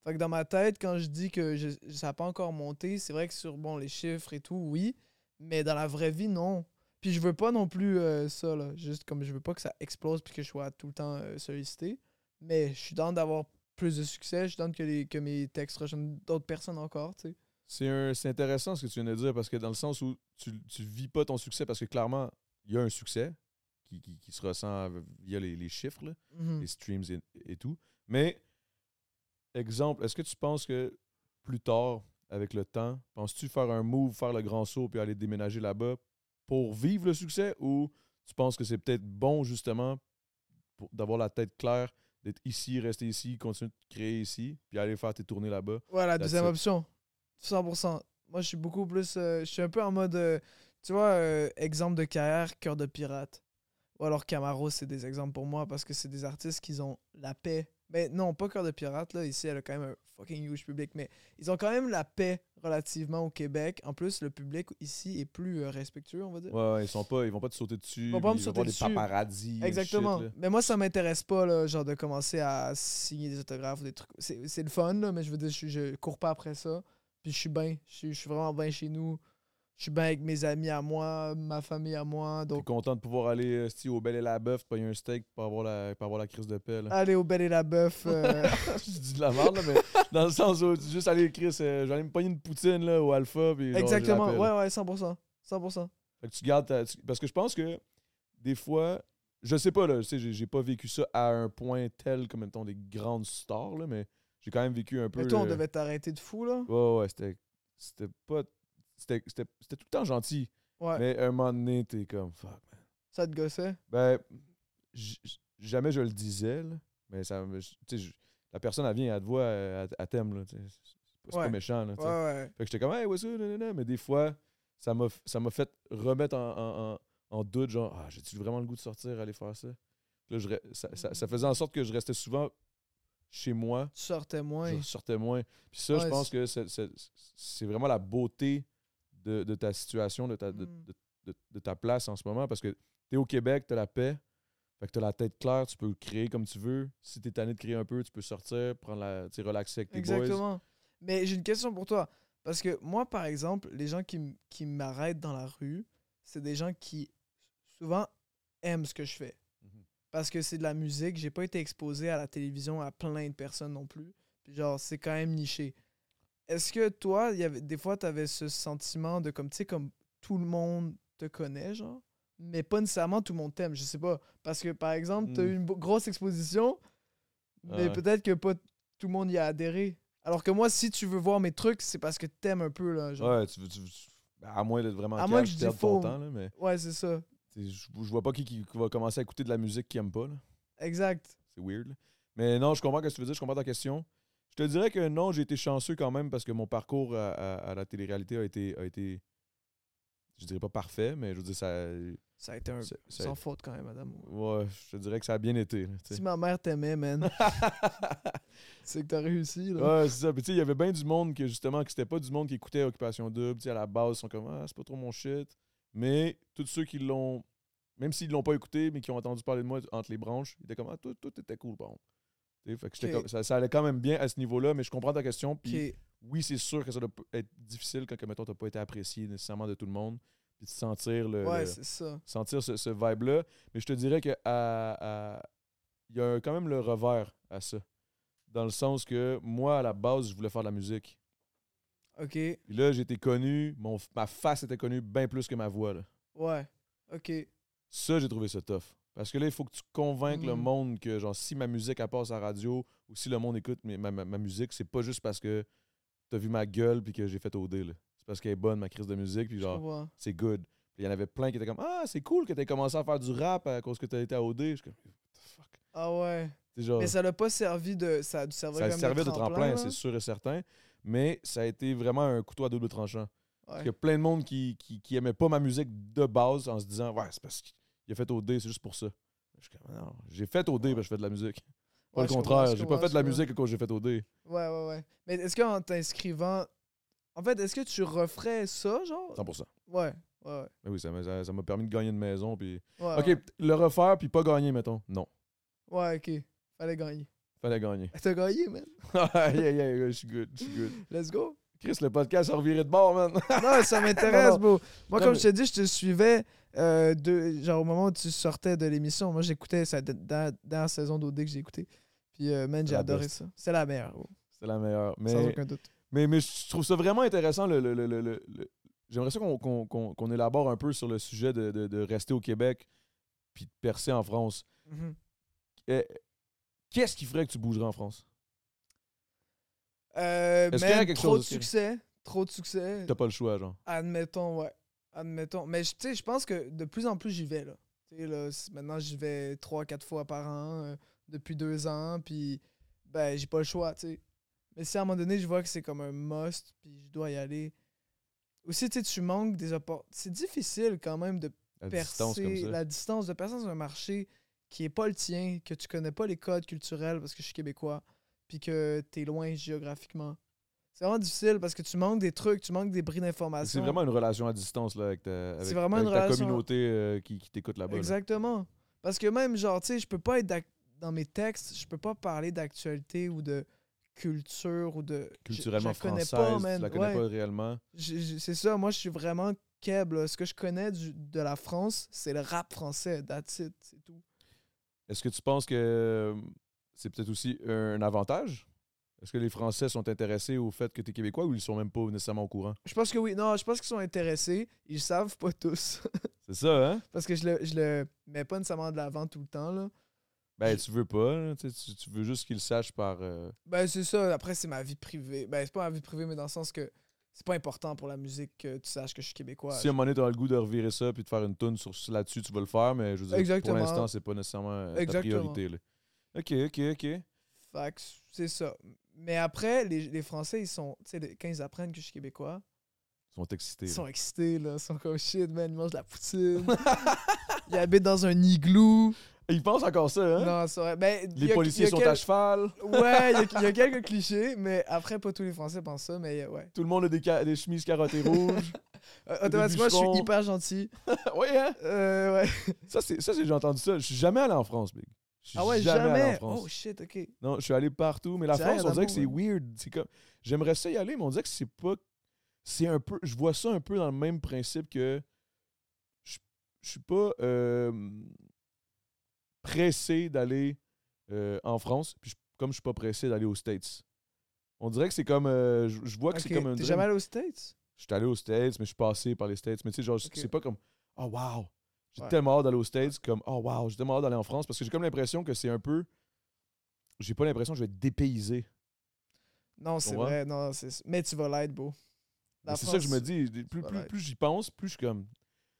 Fait que dans ma tête, quand je dis que je- ça n'a pas encore monté, c'est vrai que sur bon, les chiffres et tout, oui. Mais dans la vraie vie, non. Puis je veux pas non plus euh, ça, là. Juste comme je veux pas que ça explose puis que je sois tout le temps euh, sollicité. Mais je suis dans d'avoir plus de succès. Je suis dans que, les, que mes textes rejoignent d'autres personnes encore, tu sais. C'est un- c'est intéressant ce que tu viens de dire parce que dans le sens où tu, tu vis pas ton succès parce que clairement, il y a un succès qui, qui- qui se ressent via les, les chiffres, là, Mhm. les streams et, et tout. Mais, exemple, est-ce que tu penses que plus tard, avec le temps, penses-tu faire un move, faire le grand saut puis aller déménager là-bas pour vivre le succès ou tu penses que c'est peut-être bon justement d'avoir la tête claire, d'être ici, rester ici, continuer de créer ici, puis aller faire tes tournées là-bas? Ouais, la That's deuxième it. option. 100%. Moi, je suis beaucoup plus. euh, je suis un peu en mode. euh, tu vois, euh, exemple de carrière, cœur de pirate. Ou alors Camaro, c'est des exemples pour moi parce que c'est des artistes qui ont la paix. Mais non, pas cœur de pirate, là. Ici, elle a quand même un fucking huge public. Mais ils ont quand même la paix relativement au Québec. En plus, le public ici est plus euh, respectueux, on va dire. Ouais, ouais, ils sont pas, ils vont pas te sauter dessus. vont pas me sauter dessus. des paparazzis. et Exactement. shit, mais moi, ça m'intéresse pas, là, genre de commencer à signer des autographes ou des trucs. C'est le fun, là, mais je veux dire, je, je cours pas après ça. Puis je suis bien. Je suis- je suis vraiment bien chez nous. Je suis bien avec mes amis à moi, ma famille à moi. T'es Donc, content de pouvoir aller euh, sti, au Bel et la Bœuf, payer un steak pour avoir la, avoir la crise de paix. Là? aller au Bel et la Bœuf. euh, je dis de la merde, là, mais dans le sens où tu juste aller, Chris, euh, j'allais me pogner une poutine là, au Alpha. Puis, exactement. Ouais, ouais, 100%. 100%. Fait que tu gardes ta- tu- Parce que je pense que des fois, je sais pas, là, tu sais, j'ai pas vécu ça à un point tel comme, mettons, des grandes stars, là, mais j'ai quand même vécu un peu. Mais toi, on le- devait t'arrêter de fou, là. Ouais, ouais, c'était. C'était pas. C'était tout le temps gentil. Ouais. Mais à un moment donné, t'es comme, fuck, man. Ça te gossait? Ben, jamais je le disais, là, mais ça la personne, elle vient, elle te voit, elle, elle t'aime. C'est pas Ouais. méchant, là, Ouais. Fait que j'étais comme, hey, what's up, mais des fois, ça m'a fait remettre en, en- en- en doute, genre, ah, j'ai-tu vraiment le goût de sortir, aller faire ça? Là, je ça, ça- ça faisait en sorte que je restais souvent chez moi, Tu sortais moins. je sortais moins. Puis ça, je pense que c'est vraiment la beauté de, de ta situation, de ta, de, Mm. de- de- ta place en ce moment, parce que tu es au Québec, tu as la paix, fait que tu as la tête claire, tu peux créer comme tu veux. Si tu es tanné de créer un peu, tu peux sortir, prendre la, relaxer avec tes boys. Exactement. Mais j'ai une question pour toi. Parce que moi, par exemple, les gens qui m'arrêtent dans la rue, c'est des gens qui souvent aiment ce que je fais. Mhm. Parce que c'est de la musique. J'ai pas été exposé à la télévision à plein de personnes non plus. Puis genre, c'est quand même niché. Est-ce que toi, il y avait, des fois, tu avais ce sentiment de comme, tu sais, comme tout le monde te connaît, genre, mais pas nécessairement tout le monde t'aime, je sais pas. Parce que, par exemple, tu as eu une bo- grosse exposition, mais peut-être que pas tout le monde y a adhéré. Alors que moi, si tu veux voir mes trucs, c'est parce que t'aimes un peu, là. Genre. Ouais, tu, veux- tu à moins d'être vraiment À moins que je dis perdre ton temps, là, mais Ouais, c'est ça. je, je vois pas qui, qui va commencer à écouter de la musique qu'il aime pas. là. Exact. C'est weird. là. Mais non, je comprends ce que tu veux dire, je comprends ta question. Je te dirais que non, j'ai été chanceux quand même parce que mon parcours à, à- à la télé-réalité a été, a été, je dirais pas parfait, mais je veux dire, ça. Ça a été un ça- ça- sans faute quand même, madame. ouais, je te dirais que ça a bien été. là. Si ma mère t'aimait, man, c'est que t'as réussi, là. Ouais, c'est ça. Puis tu sais, il y avait bien du monde que justement, que c'était pas du monde qui écoutait Occupation Double. Tu sais, à la base, ils sont comme, ah, c'est pas trop mon shit. Mais tous ceux qui l'ont, même s'ils l'ont pas écouté, mais qui ont entendu parler de moi entre les branches, ils étaient comme, ah, tout, tout était cool, bon. Tu sais, fait que j'étais comme- ça, ça allait quand même bien à ce niveau-là, mais je comprends ta question. Puis oui, c'est sûr que ça doit être difficile quand, que, mettons, t'as pas été apprécié nécessairement de tout le monde. Puis de sentir le. Ouais, le- ça. sentir ce, ce vibe-là. Mais je te dirais que à- à- il y a quand même le revers à ça. dans le sens que moi, à la base, je voulais faire de la musique. Ok. Puis là, été connu, mon, ma face était connue bien plus que ma voix. Là. Ouais. Ok. Ça, j'ai trouvé ça tough. Parce que là, il faut que tu convainques le Mhm. monde que, genre, si ma musique, elle passe à la radio ou si le monde écoute ma, ma- ma musique, c'est pas juste parce que t'as vu ma gueule puis que j'ai fait OD. là. C'est parce qu'elle est bonne, ma crise de musique, puis genre, c'est good. Il y en avait plein qui étaient comme Ah, c'est cool que t'aies commencé à faire du rap à cause que t'as été à OD. Je suis comme, What the fuck. Ah ouais. Genre, Mais ça l'a pas servi de. Ça a dû servir ça a comme servi de tremplin, tremplin, c'est sûr et certain. Mais ça a été vraiment un couteau à double tranchant. Parce Ouais. qu'il y a plein de monde qui, qui, qui aimait pas ma musique de base en se disant Ouais, c'est parce qu'il a fait OD, c'est juste pour ça. Je suis comme, non, j'ai fait OD parce que je fais de la musique. Pas Ouais, le contraire, j'ai pas fait de la musique cause j'ai fait OD. Ouais, ouais, ouais. Mais est-ce qu'en t'inscrivant. En fait, est-ce que tu referais ça, genre? 100%. Ouais, ouais, ouais. Mais oui, ça m'a ça- ça m'a permis de gagner une maison. Puis... ouais ok, ouais. le refaire puis pas gagner, mettons. Non, Ouais, ok. Fallait gagner. fallait gagner. T'as gagné, man. yeah, yeah, je suis good, je suis good. Let's go. Chris, le podcast a reviré de bord, man. Non, ça m'intéresse, bro. Moi, Non, comme mais- je te dis, je te suivais euh, de, genre au moment où tu sortais de l'émission. Moi, j'écoutais ça dans la saison d'OD que j'ai écouté. Puis, euh, man, j'ai adoré best. ça. C'est la meilleure, bro. C'est la meilleure. Sans Mais, aucun doute. mais, mais je trouve ça vraiment intéressant. Le, le- le- J'aimerais ça qu'on élabore un peu sur le sujet de, de- de rester au Québec puis de percer en France. Mhm. Eh, Qu'est-ce qui ferait que tu bougerais en France? Euh, Est-ce qu'il y a man, quelque trop chose de succès. Trop de succès. T'as pas le choix, genre. Admettons, ouais. Admettons. Mais je- tu sais, je pense que de plus en plus j'y vais, là. Tu sais, là, c- maintenant, j'y vais 3-4 fois par an euh, depuis deux ans. Puis, ben, j'ai pas le choix, tu sais. Mais si à un moment donné, je vois que c'est comme un must, puis je dois y aller. Aussi, tu sais, tu manques des opportunités. C'est difficile quand même de À distance comme percer ça. la distance de personne dans un marché qui est pas le tien, que tu connais pas les codes culturels parce que je suis québécois, puis que tu es loin géographiquement. C'est vraiment difficile parce que tu manques des trucs, tu manques des bris C'est d'informations. vraiment une relation à distance là, avec ta, avec, vraiment avec une ta relation- communauté euh, qui, qui t'écoute là-bas. là. Exactement. Parce que même, genre, tu sais, je peux pas être dans mes textes, je peux pas parler d'actualité ou de culture ou de. je- Culturellement je la connais française, pas, man. tu la connais Ouais. pas réellement. C'est ça, moi, je suis vraiment keb. là. Ce que je connais du- de la France, c'est le rap français. That's it, c'est tout. Est-ce que tu penses que c'est peut-être aussi un avantage? Est-ce que les Français sont intéressés au fait que tu es québécois ou ils sont même pas nécessairement au courant? Je pense que oui. Non, je pense qu'ils sont intéressés. Ils savent pas tous. C'est ça, hein? Parce que je le, je le mets pas nécessairement de l'avant tout le temps. Là. Ben, tu veux pas. là, tu, veux juste qu'ils le sachent par. euh, Ben, c'est ça. Après, c'est ma vie privée. Ben, c'est pas ma vie privée, mais dans le sens que c'est pas important pour la musique que tu saches que je suis québécois. Si à un moment donné, t'as le goût de revirer ça puis de faire une tune sur là-dessus, tu vas le faire, mais je veux dire, Exactement. pour l'instant, c'est pas nécessairement euh, ta priorité. là. Ok, ok, ok. Fait c'est ça. Mais après, les, les Français, ils sont. Tu sais, quand ils apprennent que je suis québécois, Ils sont excités. ils là. sont excités, là. Ils sont comme shit, man. Ils mangent de la poutine. ils habitent dans un igloo. Ils pensent encore ça, hein? Non, c'est vrai. Ben, Les a- policiers sont quel- à cheval. Ouais, il y, a- il y a quelques clichés, mais après, pas tous les Français pensent ça, mais ouais. Tout le monde a des, ca- des chemises carottées rouges. Euh, automatiquement, je suis hyper gentil. oui, hein? Euh, ouais. Ça, c'est, ça, j'ai entendu ça. Je suis jamais allé en France, Big. Ah ouais, jamais, en. France. Oh shit, ok. Non, je suis allé partout, mais la France, on dirait que c'est ouais. weird. C'est comme... J'aimerais ça y aller, mais on dirait que c'est pas. C'est un peu. Je vois ça un peu dans le même principe que. Je, je suis pas euh, pressé d'aller euh, en France, puis je- comme je suis pas pressé d'aller aux States. On dirait que c'est comme. euh, je, je vois que c'est comme un. T'es jamais allé aux States? Je suis allé aux States, mais je suis passé par les States. Mais tu sais, genre, c'est pas comme Oh wow! J'ai Ouais. tellement hâte d'aller aux States, comme Oh wow, j'ai tellement hâte d'aller en France parce que j'ai comme l'impression que c'est un peu. J'ai pas l'impression que je vais être dépaysé. Non, c'est vrai. Non, c'est... Mais tu vas l'être, beau. C'est ça que je me dis. Plus, plus, plus j'y pense, plus je suis comme.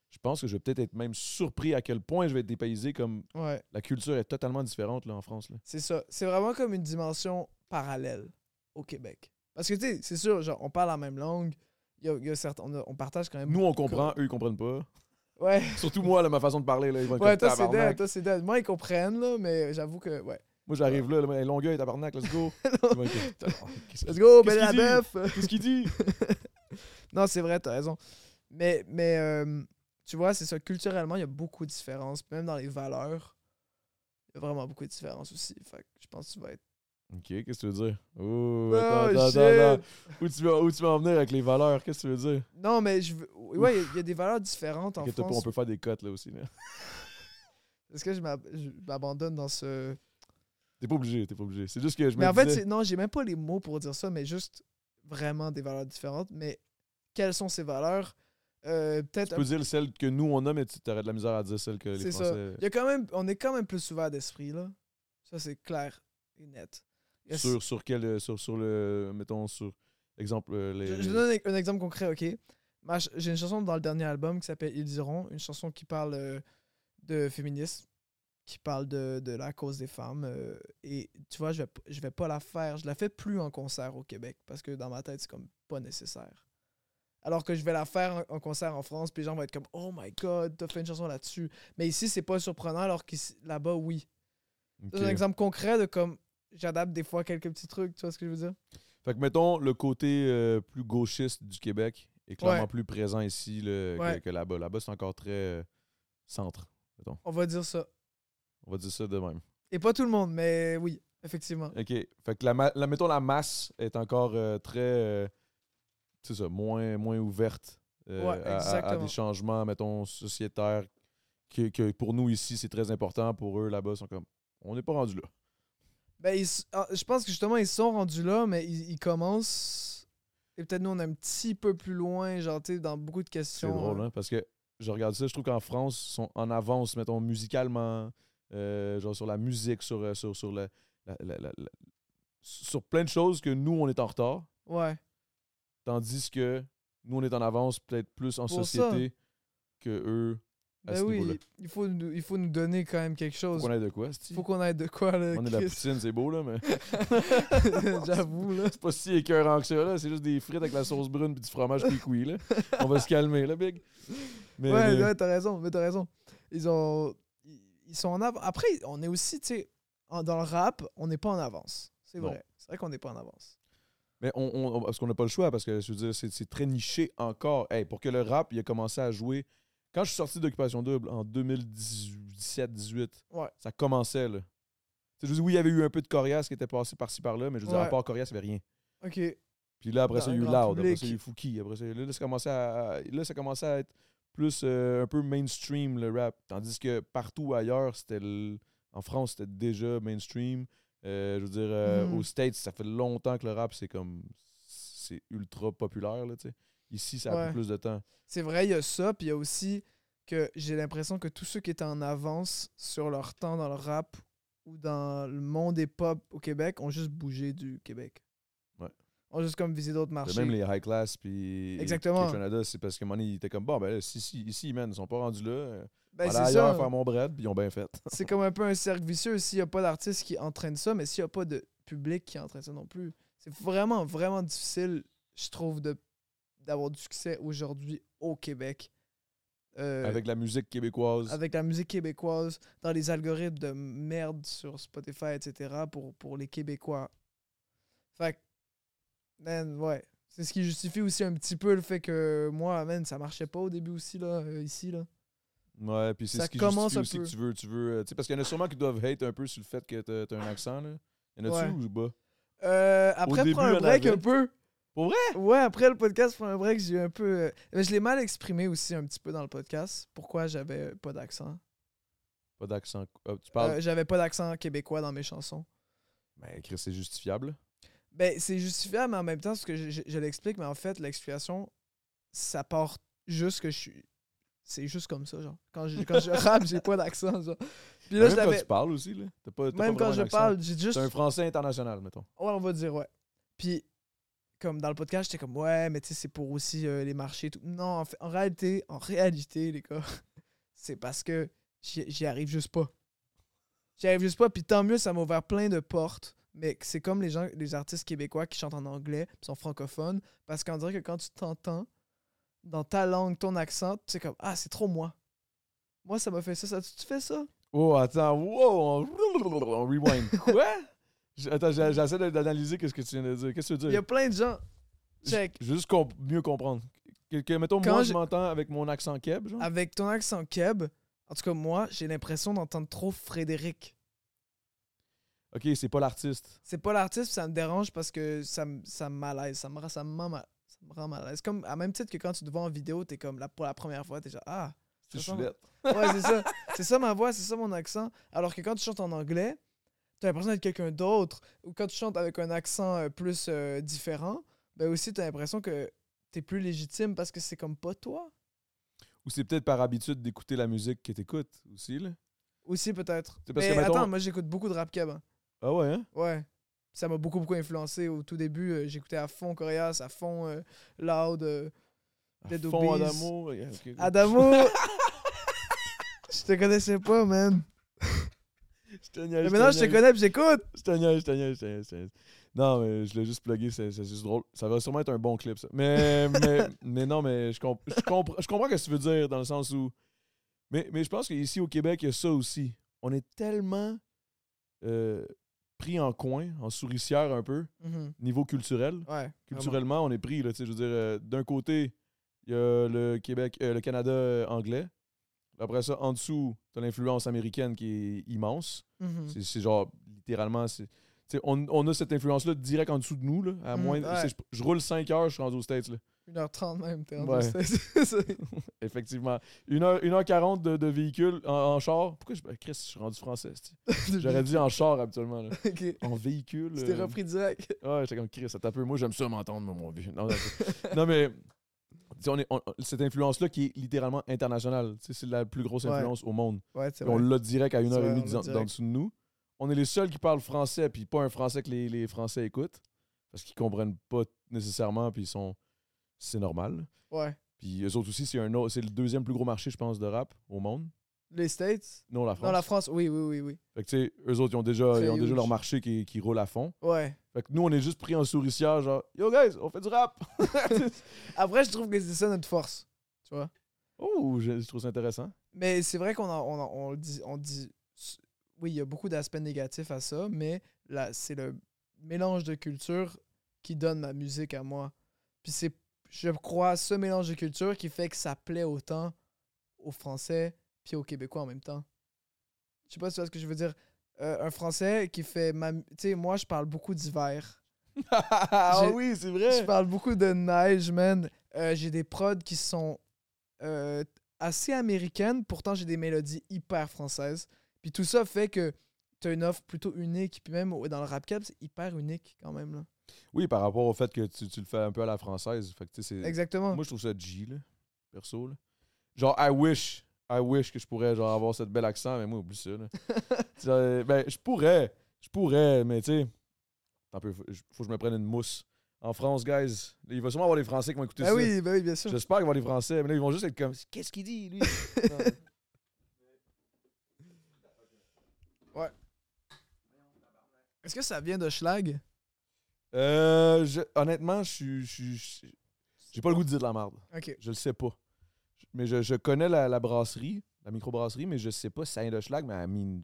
Je pense que je vais peut-être être même surpris à quel point je vais être dépaysé, comme Ouais, la culture est totalement différente là, en France. Là. c'est ça. C'est vraiment comme une dimension parallèle au Québec. Parce que, tu sais, c'est sûr, genre, on parle la même langue. Y a, il y a certains, on, a- on partage quand même. Nous, on comprend, eux, ils comprennent pas. Ouais. Surtout moi, là, ma façon de parler. Là, ils vont être Ouais, toi, c'est Tabarnak. dead. Toi, c'est dead. Moi, ils comprennent, là, mais j'avoue que, ouais. Moi, j'arrive là, là, Longueuil, tabarnak, let's go. Qu'est-ce Let's go, belle la bœuf! Qu'est-ce qu'il dit? non, c'est vrai, t'as raison. Mais, mais euh, tu vois, c'est ça. Culturellement, il y a beaucoup de différences. Même dans les valeurs, il y a vraiment beaucoup de différences aussi. Fait que je pense que tu vas être. Ok, qu'est-ce que tu veux dire? Oh, Oh, attends, attends, attends. Où tu, vas, où tu vas en venir avec les valeurs? Qu'est-ce que tu veux dire? Non, mais je veux. Ouais, il y a- il y, a des valeurs différentes en France. on peut faire des cotes là aussi. Est-ce que je m'ab- je m'abandonne dans ce. T'es pas obligé, t'es pas obligé. C'est juste que je me Mais en fait, disais- non, j'ai même pas les mots pour dire ça, mais juste vraiment des valeurs différentes. Mais quelles sont ces valeurs? Euh, Peut-être. Tu peux dire celle que nous on a, mais tu aurais de la misère à dire celle que les C'est ça. Français. Il y a quand même, on est quand même plus ouvert d'esprit, là. Ça, c'est clair et net. Sur, sur quel. euh, Sur, sur le. Mettons, sur. Exemple, euh, les. Je, je donne un, un exemple concret, ok? J'ai une chanson dans le dernier album qui s'appelle Ils diront, une chanson qui parle euh, de féminisme, qui parle de, de la cause des femmes. euh, et tu vois, je vais, je vais pas la faire. Je la fais plus en concert au Québec parce que dans ma tête, c'est comme pas nécessaire. Alors que je vais la faire en, en concert en France, puis les gens vont être comme Oh my god, t'as fait une chanson là-dessus. Mais ici, c'est pas surprenant, alors que là-bas, oui. C'est un exemple concret de comme j'adapte des fois quelques petits trucs, tu vois ce que je veux dire? Fait que mettons, le côté euh, plus gauchiste du Québec est clairement Ouais. plus présent ici là, que- Ouais. que, là-bas. Là-bas, c'est encore très euh, centre. On va dire ça. On va dire ça de même. Et pas tout le monde, mais oui, effectivement. OK. Fait que la, mettons la masse est encore euh, très c'est ça, moins, moins ouverte Ouais, à- à, des changements, mettons, sociétaires que, que pour nous ici, c'est très important. Pour eux, là-bas, sont comme on n'est pas rendu là. Ben, ils ah, je pense que justement, ils sont rendus là, mais ils, ils commencent. Et peut-être nous, on est un petit peu plus loin, genre, tu sais, dans beaucoup de C'est questions. drôle, euh, hein? Parce que je regarde ça, je trouve qu'en France, ils sont en avance, mettons, musicalement, euh, genre sur la musique, sur, euh, sur, sur, le- la- la- la- la- sur plein de choses que nous, on est en retard. Ouais. Tandis que nous, on est en avance peut-être plus en Pour société que eux à Ben ce oui, il faut, nous, il faut nous donner quand même quelque Faut chose. qu'on ait de quoi, c'ti? Faut qu'on ait de quoi, là. On est de la poutine, c'est beau, là, mais J'avoue, là. c'est pas si écœurant que ça, là. C'est juste des frites avec la sauce brune et du fromage cuit là. On va se calmer, là, Big. Mais, ouais, mais- ouais, t'as raison, mais t'as raison. Ils ont. Ils sont en avance. Après, on est aussi, tu sais, dans le rap, on n'est pas en avance. C'est vrai. C'est vrai qu'on n'est pas en avance. Mais on, parce qu'on n'a pas le choix, parce que je veux dire, c'est, c'est très niché encore. Hey, pour que le rap, il a commencé à jouer. Quand je suis sorti d'Occupation Double en 2017-18, Ouais. ça commençait là. Je veux dire, oui, il y avait eu un peu de Corias qui était passé par-ci par-là, mais je veux dire, à part Corias, il n'y avait rien. Ok. Puis là, après Dans ça, il y a eu Loud, après ça, il y a eu Fouki. Après ça, là, ça commençait à, là, ça commençait à être plus euh, un peu mainstream le rap. Tandis que partout ailleurs, c'était le- en France, c'était déjà mainstream. Euh, je veux dire, euh, Mhm. aux States, ça fait longtemps que le rap, c'est comme. C'est ultra populaire, là, tu sais. Ici, ça a Ouais. pris plus de temps. C'est vrai, il y a ça, puis il y a aussi que j'ai l'impression que tous ceux qui étaient en avance sur leur temps dans le rap ou dans le monde des pop au Québec ont juste bougé du Québec. Ouais. Ont juste comme visé d'autres marchés. Même les high class, puis. Exactement. Canada, c'est parce que Money, il était comme, bon, ben là, si, si, ici, man, ils sont pas rendus là. euh, Ben, c'est ailleurs ça. faire mon bread, puis ils ont bien fait. C'est comme un peu un cercle vicieux s'il n'y a pas d'artiste qui entraîne ça, mais s'il n'y a pas de public qui entraîne ça non plus. C'est vraiment, vraiment difficile, je trouve, de d'avoir du succès aujourd'hui au Québec. Euh, Avec la musique québécoise. avec la musique québécoise, dans les algorithmes de merde sur Spotify, etc., pour, pour les Québécois. Fait que, man, ouais. C'est ce qui justifie aussi un petit peu le fait que moi, man, ça marchait pas au début aussi, là, euh, ici, là. Ouais, puis c'est ce qui commence justifie un aussi peu. que tu veux, tu veux, euh, tu sais, parce qu'il y en a sûrement qui doivent hate un peu sur le fait que t'as un accent, là. Y en a-tu Ouais. ou pas? Euh, après, prends un break un peu. Pour vrai? Ouais, après le podcast, prends un break, j'ai eu un peu. euh, mais je l'ai mal exprimé aussi un petit peu dans le podcast. Pourquoi j'avais pas d'accent Pas d'accent. Ah, tu parles. Euh, J'avais pas d'accent québécois dans mes chansons. Ben, Chris, c'est justifiable. Ben, c'est justifiable, mais en même temps, ce que je, je- je l'explique, mais en fait, l'explication, ça part juste que je suis. C'est juste comme ça, genre. Quand je, quand je rappe, j'ai pas d'accent, genre. Puis là, Même je quand tu parles aussi, là. T'as pas, Même quand je parle, j'ai juste. C'est un français international, mettons. Ouais, on va dire, ouais. Puis, comme dans le podcast, j'étais comme, ouais, mais tu sais, c'est pour aussi euh, les marchés et tout. Non, en, fait, en réalité, en réalité, les gars, c'est parce que j'y arrive juste pas. J'y arrive juste pas, puis tant mieux, ça m'a ouvert plein de portes. Mais c'est comme les gens, les artistes québécois qui chantent en anglais, puis sont francophones, parce qu'on dirait que quand tu t'entends dans ta langue, ton accent, tu sais comme, ah, c'est trop moi. Moi, ça m'a fait ça. ça tu fais ça? Oh, attends, wow, on, on rewind. Quoi? J- Attends, j'essaie d'analyser qu'est-ce que tu viens de dire. Qu'est-ce que tu veux Il y a dire? plein de gens. Check. Veux juste comp- mieux comprendre. Que, que, mettons, Quand moi, je- m'entends avec mon accent keb, genre. Avec ton accent keb, en tout cas, moi, j'ai l'impression d'entendre trop Frédéric. Ok, c'est pas l'artiste. C'est pas l'artiste, ça me dérange parce que ça, me- ça me malaise. Ça me, rend- ça, me mal, ça me rend mal à l'aise. Comme, à même titre que quand tu te vois en vidéo, t'es comme, là, pour la première fois, t'es genre, ah, C'est ouais, c'est ça. C'est ça ma voix, c'est ça mon accent. Alors que quand tu chantes en anglais, t'as l'impression d'être quelqu'un d'autre. Ou quand tu chantes avec un accent euh, plus euh, différent, ben aussi, t'as l'impression que t'es plus légitime parce que c'est comme pas toi. Ou c'est peut-être par habitude d'écouter la musique que t'écoutes aussi, là. Aussi, peut-être. Parce Mais que, mettons- attends, moi, j'écoute beaucoup de rap keb. hein. Ah ouais, hein? Ouais. Ça m'a beaucoup, beaucoup influencé. Au tout début, euh, j'écoutais à fond Corias, à fond euh, Loud. euh, À Dead. Adamo. Adamo! je te connaissais pas, man. Je te niaise, Mais maintenant, je te connais puis j'écoute. Je te niaise, je te niaise, je te niaise. Non, mais je l'ai juste plugué, c'est juste drôle. Ça va sûrement être un bon clip, ça. Mais, mais, mais non, mais je, comp- je, compre- je comprends ce que tu veux dire dans le sens où. Mais, mais je pense qu'ici au Québec, il y a ça aussi. On est tellement euh, pris en coin, en souricière un peu, Mhm. niveau culturel. Ouais. vraiment. Culturellement, on est pris, là, je veux dire, euh, d'un côté, il y a le Québec, euh, le Canada anglais. Après ça, en dessous, t'as l'influence américaine qui est immense. Mhm. C'est- C'est genre, littéralement, c'est. tu On, on a cette influence-là direct en dessous de nous. Là, à Mm, moins, ouais. tu je, je roule 5 heures, je suis rendu aux States. Là. 1h30 même, t'es en Ouais. c'est- Effectivement. 1h40 de, de véhicule en, en char. Pourquoi je. Chris, je suis rendu français. J'aurais dit en char habituellement. Là. En véhicule. Tu t'es euh, repris direct. Ouais, j'étais comme Chris, ça tape peu. Moi, j'aime ça m'entendre, mon vieux. Non, mais. On est, on- cette influence-là qui est littéralement internationale. C'est la plus grosse Ouais. influence au monde. Ouais, on l'a direct à une heure et demie d'en- dessous de nous. On est les seuls qui parlent français, puis pas un français que les, les Français écoutent. Parce qu'ils comprennent pas nécessairement, puis ils sont. C'est normal. Ouais. Puis eux autres aussi, c'est un autre- c'est le deuxième plus gros marché, je pense, de rap au monde. Les States? Non, la France. Non, la France, oui, oui, oui, oui. Fait que tu sais, eux autres, ils ont déjà, ils ont déjà leur marché qui, qui roule à fond. Ouais. Fait que nous, on est juste pris en souricière, genre, yo guys, on fait du rap. Après, je trouve que c'est ça notre force. Tu vois? oh, je, je trouve ça intéressant. Mais c'est vrai qu'on on on dit, on dit. Oui, il y a beaucoup d'aspects négatifs à ça, mais là, c'est le mélange de culture qui donne ma musique à moi. Puis c'est, je crois, ce mélange de culture qui fait que ça plaît autant aux Français puis aux Québécois en même temps. Je sais pas si tu vois ce que je veux dire. Euh, un Français qui fait ma. Tu sais, moi, je parle beaucoup d'hiver. ah oui, c'est Je vrai. parle beaucoup de neige, man. Euh, j'ai des prods qui sont euh, assez américaines, pourtant j'ai des mélodies hyper françaises. Puis tout ça fait que tu as une offre plutôt unique. Puis même dans le rap cap, c'est hyper unique quand même. Là. Oui, par rapport au fait que tu, tu le fais un peu à la française. Fait que, Exactement. Moi, je trouve ça G, là, perso. Là. Genre, I wish, I wish que je pourrais genre, avoir cette bel accent, mais moi, oublie ça. Là. Ben, je pourrais, je pourrais, mais tu sais, peu, faut, faut que je me prenne une mousse. En France, guys, il va sûrement avoir des Français qui vont écouter Ben ça. oui, ben oui, bien sûr. J'espère qu'il va avoir des Français, mais là, ils vont juste être comme, qu'est-ce qu'il dit, lui? Non. Est-ce que ça vient de Schlag? Euh, je- honnêtement, je suis- J'ai pas le goût de dire de la merde. Ok. Je le sais pas. Mais je, je connais la, la brasserie, la microbrasserie, mais je sais pas si ça vient de Schlag, mais I mean.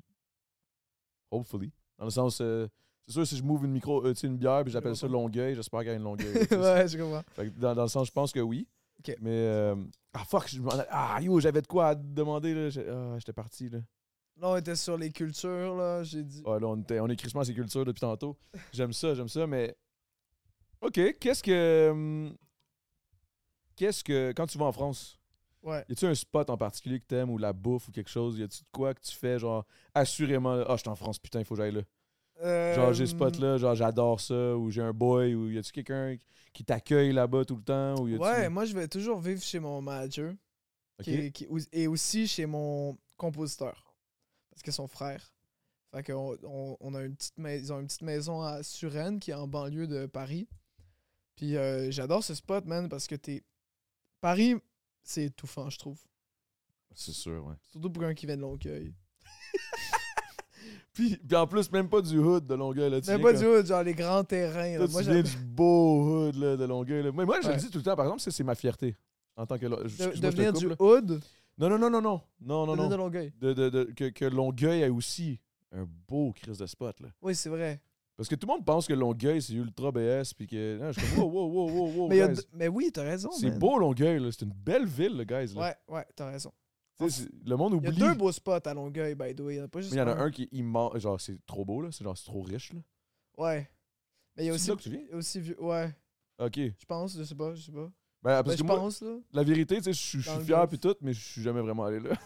Hopefully. Dans le sens. euh, c'est sûr, si je m'ouvre une micro, euh, une bière, puis j'appelle ça Longueuil, j'espère qu'il y a une Longueuil. ouais, je comprends. Fait que dans, dans le sens, je pense que oui. Mais. euh, ah, fuck, je Ah, yo, j'avais de quoi à te demander, là. Ah, j'étais parti, là. Là, on était sur les cultures, là. J'ai dit. Ouais, là, on, était, on est crissement ces cultures depuis tantôt. J'aime ça, j'aime ça, mais. OK, qu'est-ce que. hum, Qu'est-ce que. Quand tu vas en France, Ouais. y a-tu un spot en particulier que t'aimes ou la bouffe ou quelque chose? Y a-tu de quoi que tu fais, genre, assurément, ah, je suis en France, putain, il faut que j'aille là. Genre, j'ai ce Euh, spot-là, genre, j'adore ça, ou j'ai un boy, ou y a-tu quelqu'un qui t'accueille là-bas tout le temps? Ou y Ouais, moi, je vais toujours vivre chez mon manager. Qui qui- et aussi chez mon compositeur. Parce que son frère. Fait qu'on on, on a une petite mais- ils ont une petite maison à Suresnes qui est en banlieue de Paris. Puis euh, j'adore ce spot, man, parce que t'es. Paris, c'est étouffant, je trouve. C'est sûr, ouais. Surtout pour un qui vient de Longueuil. Puis, puis en plus, même pas du hood de Longueuil, là. viens pas comme- du hood, genre les grands terrains. là. Toi, Moi, tu viens j'aime du beau hood là, de Longueuil. Là. Mais moi, je le dis tout le temps, par exemple, c'est ma fierté. En tant que. de, excuse-moi, de je te venir coupe, du là. hood, Non, non, non, non, non. Non, non, de venir de non. Longueuil. De, de- de- que, que Longueuil a aussi un beau crise de spot, là. Oui, c'est vrai. Parce que tout le monde pense que Longueuil, c'est ultra BS, puis que. Non, je suis comme, wow, wow, wow, wow, mais, guys. mais oui, t'as raison. C'est man. beau, Longueuil, là. C'est une belle ville, le guys, là. Ouais, ouais, t'as raison. C'est- le monde Il y a oublie. deux beaux spots à Longueuil, by the way. Il y en a pas juste mais il y en a un qui est immense. Genre, c'est trop beau, là. C'est genre, c'est trop riche, là. Ouais. Mais il y a C'est aussi. là que tu viens? il y a aussi vieux- Ouais. Ok. Je pense, je sais pas, je sais pas. Ben, parce Ben, que je moi, pense, là. la vérité, tu sais, je suis- Dans fier puis tout, mais je suis jamais vraiment allé là.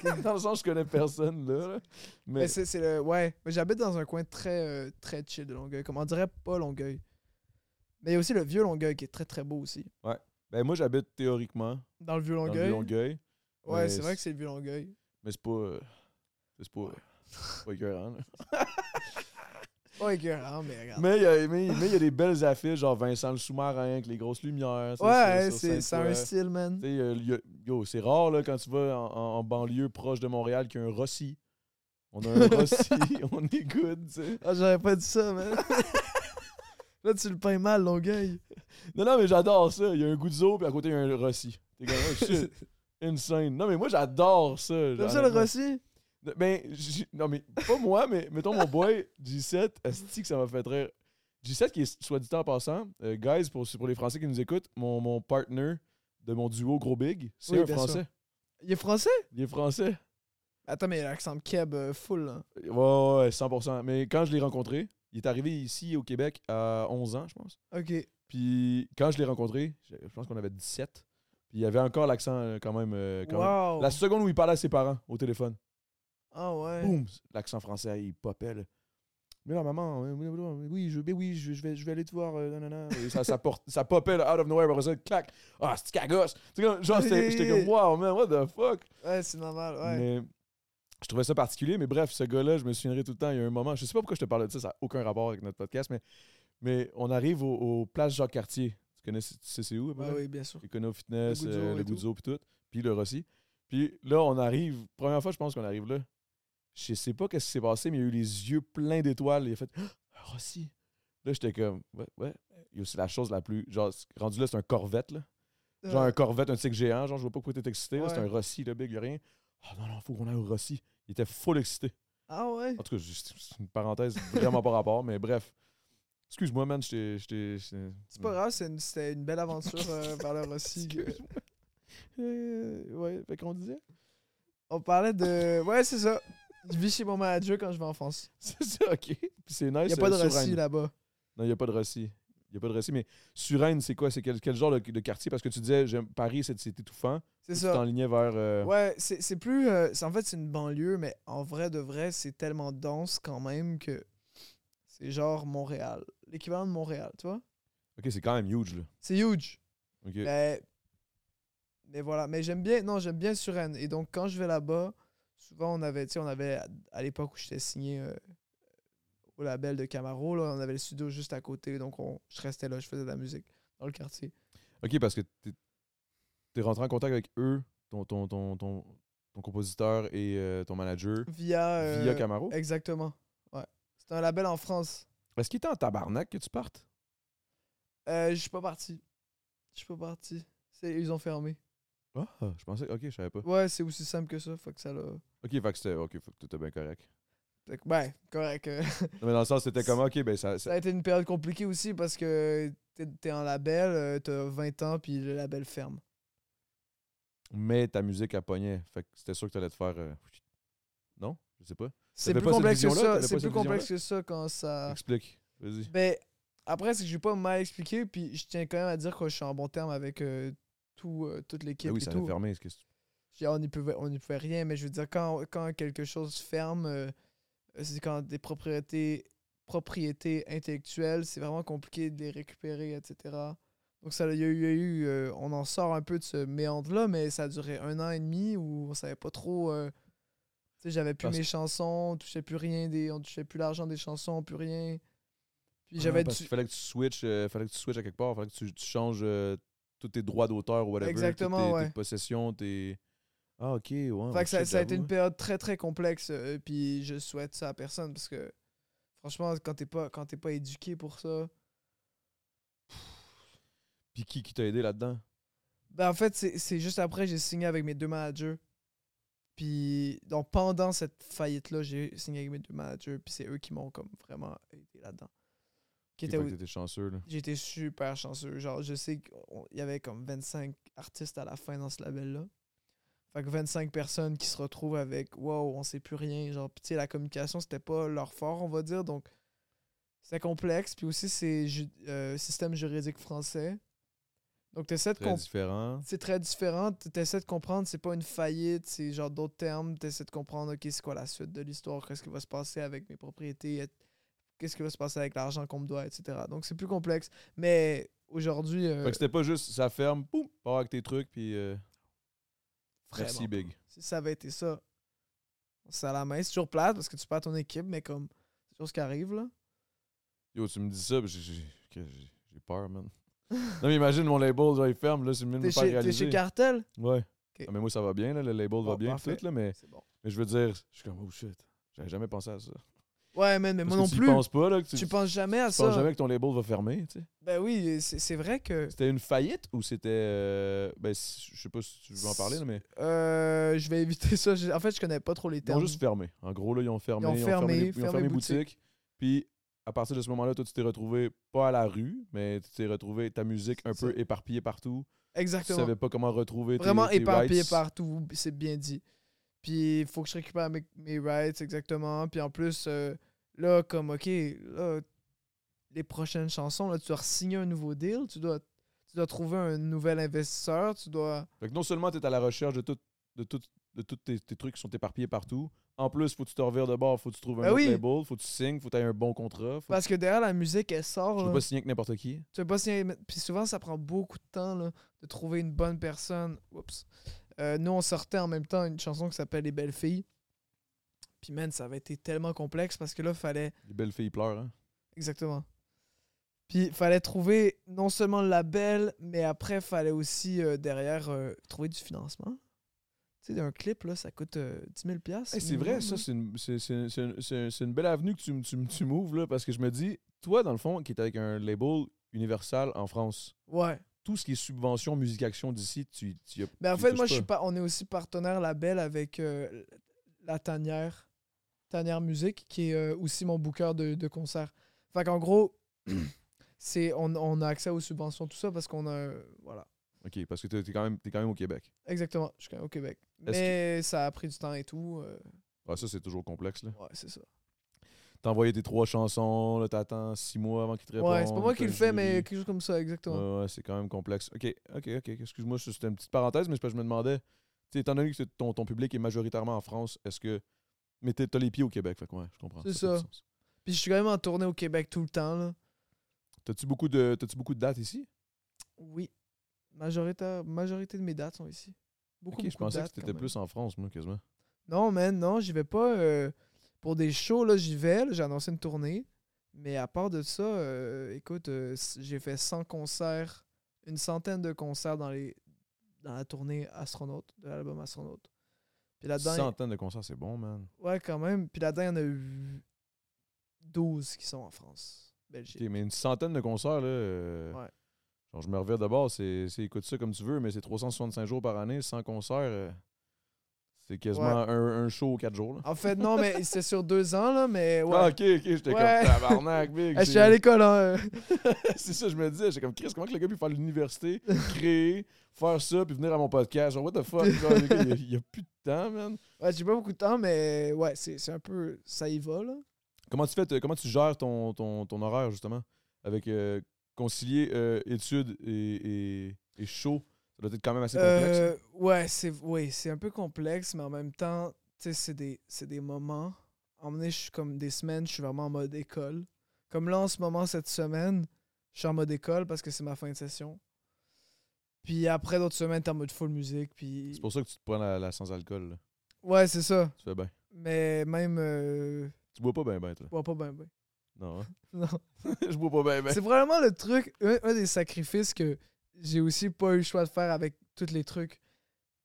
Dans le sens, je connais personne là. là. Mais Mais c'est c'est le. Ouais, mais j'habite dans un coin très, euh, très chill de Longueuil. Comme on dirait pas Longueuil. Mais il y a aussi le vieux Longueuil qui est très très beau aussi. ben, moi, j'habite théoriquement Dans le vieux dans le Longueuil. vieux Longueuil, Ouais, c'est vrai que c'est le vieux Longueuil. mais c'est pas. euh, c'est pas. c'est pas écœurant, là. Ouais, écœurant, mais regarde. Mais il y, a- mais- mais il y a des belles affiches, genre Vincent le sous-marin avec les grosses lumières. ouais, c'est un style, man. Euh, c'est rare là, quand tu vas en, banlieue proche de Montréal qu'il y a un Rossi. On a un Rossi, on est good, tu sais. Ah, j'aurais pas dit ça, man. Là, tu le peins mal, Longueuil. Non, non, mais j'adore ça. Il y a un Guzzo, puis à côté, il y a un Rossi. T'es comme, oh shit, insane. Non, mais moi, j'adore ça. T'aimes ça le. Rossi? Ben, j- non, mais pas moi, mais mettons mon boy, G7, esti que ça m'a fait rire. G7, qui est, soit dit en passant, euh, guys, pour, pour les Français qui nous écoutent, mon, mon partner de mon duo Gros Big, c'est Oui, un bien Français. Il est français? Il est français. Attends, mais il a l'accent keb euh, full, là. Ouais, ouais, ouais, 100%. Mais quand je l'ai rencontré, il est arrivé ici au Québec à 11 ans, je pense. Ok. Puis quand je l'ai rencontré, je je pense qu'on avait 17. Puis il avait encore l'accent euh, quand même. euh, quand même. Wow. La seconde où il parlait à ses parents au téléphone, Ah ouais. boum, l'accent français, il popait. là. Mais là, maman, oui, je, mais oui, je, je vais, je vais aller te voir. euh, nanana. Et ça, ça, porte, ça popait là, out of nowhere. Après ça, clac. Ah, c'est cagos. Genre, j'étais comme, wow, man, what the fuck? Ouais, c'est normal, ouais. Mais je trouvais ça particulier. Mais bref, ce gars-là, je me souviendrai tout le temps. Il y a un moment, je sais pas pourquoi je te parle de ça, ça n'a aucun rapport avec notre podcast, mais, mais on arrive au, au Place Jacques-Cartier. Tu connais, tu sais c'est où? oui, bien sûr. Econo Fitness, Le Guzzo euh, et le tout. Puis tout, puis le Rossi. Puis là, on arrive, première fois, je pense qu'on arrive là. Je sais pas qu'est-ce qui s'est passé, mais il y a eu les yeux pleins d'étoiles. Il a fait un Rossi. Là, j'étais comme, ouais, ouais. Il y a aussi la chose la plus. Genre, rendu là, c'est un Corvette, là. Genre un Corvette, un tigre géant. Genre, je vois pas pourquoi t'es excité. là, C'est Ouais. un Rossi, le big, y a rien. Ah non, non, faut qu'on aille au Rossi. Il était full excité. Ah ouais? En tout cas, c'est une parenthèse vraiment pas rapport, mais bref. Excuse-moi, man, j'étais. C'est pas grave, c'est une- c'était une belle aventure euh, vers le Rossi. Excuse-moi. Euh, ouais, fait qu'on disait? On parlait de. Ouais, c'est ça. Je vis chez mon manager quand je vais en France. C'est ça, ok. Puis c'est nice. Il n'y a pas de euh, Rossi Rennes. là-bas. Non, il n'y a pas de Rossi. Il n'y a pas de Rossi. Mais sur Rennes, c'est quoi? C'est quel, quel genre de, de quartier? Parce que tu disais, Paris, c'est c'est étouffant. C'est Tu ça. t'enlignais vers. euh, Ouais, c'est c'est plus. euh, c'est- en fait, c'est une banlieue, mais en vrai de vrai, c'est tellement dense quand même que c'est genre Montréal. L'équivalent de Montréal, tu vois? Ok, c'est quand même huge, là. C'est huge. Ok. Mais, mais voilà. Mais j'aime bien. Non, j'aime bien Suresnes. Et donc, quand je vais là-bas, souvent, on avait. Tu sais, on avait. à- l'époque où j'étais signé euh, au label de Camaro, là, on avait le studio juste à côté. Donc, on, je restais là, je faisais de la musique dans le quartier. Ok, parce que t'es es rentré en contact avec eux, ton, ton, ton, ton, ton compositeur et euh, ton manager, Via. euh, via Camaro? Exactement. Ouais. C'est un label en France. Est-ce qu'il était en tabarnak que tu partes? Euh, je suis pas parti. Je suis pas parti. Ils ont fermé. Ah, je pensais. Ok, je savais pas. Ouais, c'est aussi simple que ça. Faut que ça l'a. Ok, fait que c'était. Ok, faut que t'étais bien correct. Ben, correct. euh. Non, mais dans le sens, c'était comme, ok, ben ça. ça ça- a été une période compliquée aussi parce que t'es es en label, euh, t'as 20 ans, puis le label ferme. Mais ta musique, elle pognait. Fait que c'était sûr que t'allais te faire. euh, Non? Je sais pas. C'est T'avais plus pas cette complexe que vision-là? ça. C'est plus complexe que ça quand ça. Explique. Vas-y. Ben, après, c'est que je vais pas mal expliquer, puis je tiens quand même à dire que je suis en bon terme avec euh, tout, euh, toute l'équipe Ah oui, et ça tout. avait fermé. est-ce que dis, on n'y pouvait, on pouvait rien, mais je veux dire, quand, quand quelque chose ferme, euh, c'est quand des propriétés, propriétés intellectuelles, c'est vraiment compliqué de les récupérer, etc. Donc, ça, il y a eu, il y a eu, euh, on en sort un peu de ce méandre-là, mais ça a duré un an et demi où on savait pas trop. euh, tu sais, j'avais plus Parce mes chansons, on touchait plus rien, des, on touchait plus l'argent des chansons, plus rien. Puis Ah, j'avais parce du- qu'il fallait que tu switches, euh, fallait que tu switches à quelque part, fallait que tu, tu changes euh, tous tes droits d'auteur ou whatever, Exactement, tes, ouais. tes possessions, tes. Ah ok, ouais. Fait que ça, ça a été une période très très complexe. euh, puis je souhaite ça à personne parce que franchement, quand t'es pas quand t'es pas éduqué pour ça. Puis qui, qui t'a aidé là-dedans? Ben en fait, c'est juste après j'ai signé avec mes deux managers. Puis donc pendant cette faillite-là, j'ai signé avec mes deux managers. Puis c'est eux qui m'ont comme vraiment aidé là-dedans. Qui était chanceux là. Été super chanceux. Genre, je sais qu'il y avait comme 25 artistes à la fin dans ce label-là. Fait que 25 personnes qui se retrouvent avec wow, on sait plus rien. Genre, tu sais, la communication, c'était pas leur fort, on va dire. Donc, c'est complexe. Puis aussi, c'est ju- euh, système juridique français. Donc, tu essaies de Très comprendre. différent. C'est très différent. Tu essaies de comprendre, c'est pas une faillite, c'est genre d'autres termes. Tu essaies de comprendre, OK, c'est quoi la suite de l'histoire, qu'est-ce qui va se passer avec mes propriétés, qu'est-ce qui va se passer avec l'argent qu'on me doit, etc. Donc, c'est plus complexe. Mais aujourd'hui, euh, Fait que c'était pas juste ça ferme, boum, pars avec tes trucs, puis euh, merci Big. si ça avait été ça, c'est à la main. C'est toujours plate parce que tu perds ton équipe, mais comme, c'est toujours ce qui arrive, là. Yo, tu me dis ça, j'ai- peur, man. non, mais imagine mon label, genre, il ferme, là, c'est mieux de me faire t'es chez Cartel? Ouais. Ah, mais moi, ça va bien, là, le label va bien, tout, là, mais, bon. mais je veux dire, je suis comme, oh shit, j'avais jamais pensé à ça. Ouais, man, mais Parce moi que non tu y plus. penses pas, là, que tu, Tu penses jamais à tu ça. penses jamais que ton label va fermer, tu sais. Ben oui, c'est, c'est vrai que C'était une faillite ou c'était. euh, ben, je sais pas si tu veux en parler, là, mais. euh, je vais éviter ça. En fait, je connais pas trop les Ils ont termes. juste fermé. En gros, là, ils ont fermé. Ils ont fermé, les- ils ont fermé fermé boutique. boutique. Puis, à partir de ce moment-là, toi, tu t'es retrouvé pas à la rue, mais tu t'es retrouvé ta musique un C'est peu éparpillée partout. Tu Exactement. savais pas comment retrouver tes- Vraiment tes éparpillé rights. partout, c'est bien dit. Puis il faut que je récupère mes, mes rights, exactement. Puis en plus, euh, là, comme, OK, là, les prochaines chansons, là, tu dois signer un nouveau deal, tu dois, tu dois trouver un nouvel investisseur, tu dois... Fait que non seulement tu es à la recherche de tout, de tout, de tous tes, tes trucs qui sont éparpillés partout, en plus, faut que tu te revires de bord, faut que tu trouves un Ben autre oui. label, faut que tu signes, faut que tu aies un bon contrat. Parce que derrière la musique, elle Tu sort, peux là. pas signer avec n'importe qui. Tu peux pas signer... Puis souvent, ça prend beaucoup de temps, là, de trouver une bonne personne. Oups. Euh, nous, on sortait en même temps une chanson qui s'appelle Les Belles Filles. Puis, man, ça avait été tellement complexe parce que là, fallait... Les belles filles pleurent, hein. Exactement. Puis il fallait trouver non seulement le label, mais après, il fallait aussi euh, derrière euh, trouver du financement. Tu sais, un clip, là, ça coûte euh, 10 000 piastres, Hey, c'est vrai, ça, c'est une, c'est- c'est- c'est- c'est- c'est une belle avenue que tu, tu, tu m'ouvres, là, parce que je me dis, toi, dans le fond, qui est avec un label universal en France, Ouais. Tout ce qui est subvention, musique action d'ici, tu, tu as- Mais en tu fait, moi, je suis pas. On est aussi partenaire label avec euh, la Tanière, Tanière Musique, qui est euh, aussi mon booker de, de concert. Fait qu'en gros, c'est on, on a accès aux subventions, tout ça, parce qu'on a. Voilà. Ok, parce que t'es t'es quand, même- quand même au Québec. Exactement. Je suis quand même au Québec. Mais ça a pris du temps et tout. euh, Ah, ça, c'est toujours complexe, là. ouais, c'est ça. T'as envoyé tes trois chansons, là, t'attends six mois avant qu'ils te répondent. Ouais, c'est pas moi qui le fais, mais quelque chose comme ça, exactement. Ouais, ouais, c'est quand même complexe. Ok, ok, ok. Excuse-moi, c'était une petite parenthèse, mais c'est parce que je me demandais, tu sais, étant donné que ton, ton public est majoritairement en France, est-ce que. Mais t'as les pieds au Québec, fait que ouais, je comprends. C'est ça. Puis je suis quand même en tournée au Québec tout le temps, là. T'as-tu beaucoup, de, t'as-tu beaucoup de dates ici? Oui. Majorité, majorité de mes dates sont ici. Beaucoup, ok, je beaucoup de pensais que t'étais plus en France, moi, quasiment. Non, man, non, j'y vais pas. euh, pour des shows, là, j'y vais. J'ai annoncé une tournée. Mais à part de ça, euh, écoute, euh, j'ai fait 100 concerts, une centaine de concerts dans, les, dans la tournée Astronaute, de l'album Astronaute. Puis là-dedans, Centaines de concerts, c'est bon, man. ouais, quand même. Puis là-dedans, il y en a eu 12 qui sont en France, Belgique. Mais une centaine de concerts, là. euh, Ouais. Genre, je me revire d'abord, c'est, c'est écoute ça comme tu veux, mais c'est 365 jours par année, 100 concerts. C'est quasiment un, un show aux 4 jours, là. En fait, non, mais c'était sur deux ans, là, mais ouais. Ah, ok, ok, j'étais Ouais. comme tabarnak, big. Ah, je suis c'est- à l'école, hein. c'est ça, je me disais. J'étais comme, Chris, comment que le gars peut faire l'université, créer, faire ça, puis venir à mon podcast? Genre, what the fuck? Genre, le gars, il y a- plus de temps, man. Ouais, j'ai pas beaucoup de temps, mais ouais, c'est c'est un peu. Ça y va, là. Comment tu fais, comment tu gères ton, ton, ton horaire, justement, avec euh, concilier euh, études et, et, et show? Ça doit être quand même assez complexe. Euh, ouais, c'est oui, un peu complexe, mais en même temps, tu sais, c'est des, des moments. En je suis comme des semaines, je suis vraiment en mode école. Comme là, en ce moment, cette semaine, je suis en mode école parce que c'est ma fin de session. Puis après d'autres semaines, t'es en mode full musique. Puis... C'est pour ça que tu te prends la, la sans-alcool. Ouais, c'est ça. Tu fais bien. Mais même, euh, Tu bois pas bien, ben, toi. je bois pas bien, bien. Non, hein? Non. je bois pas bien, ben. C'est vraiment le truc, un, un des sacrifices que j'ai aussi pas eu le choix de faire avec tous les trucs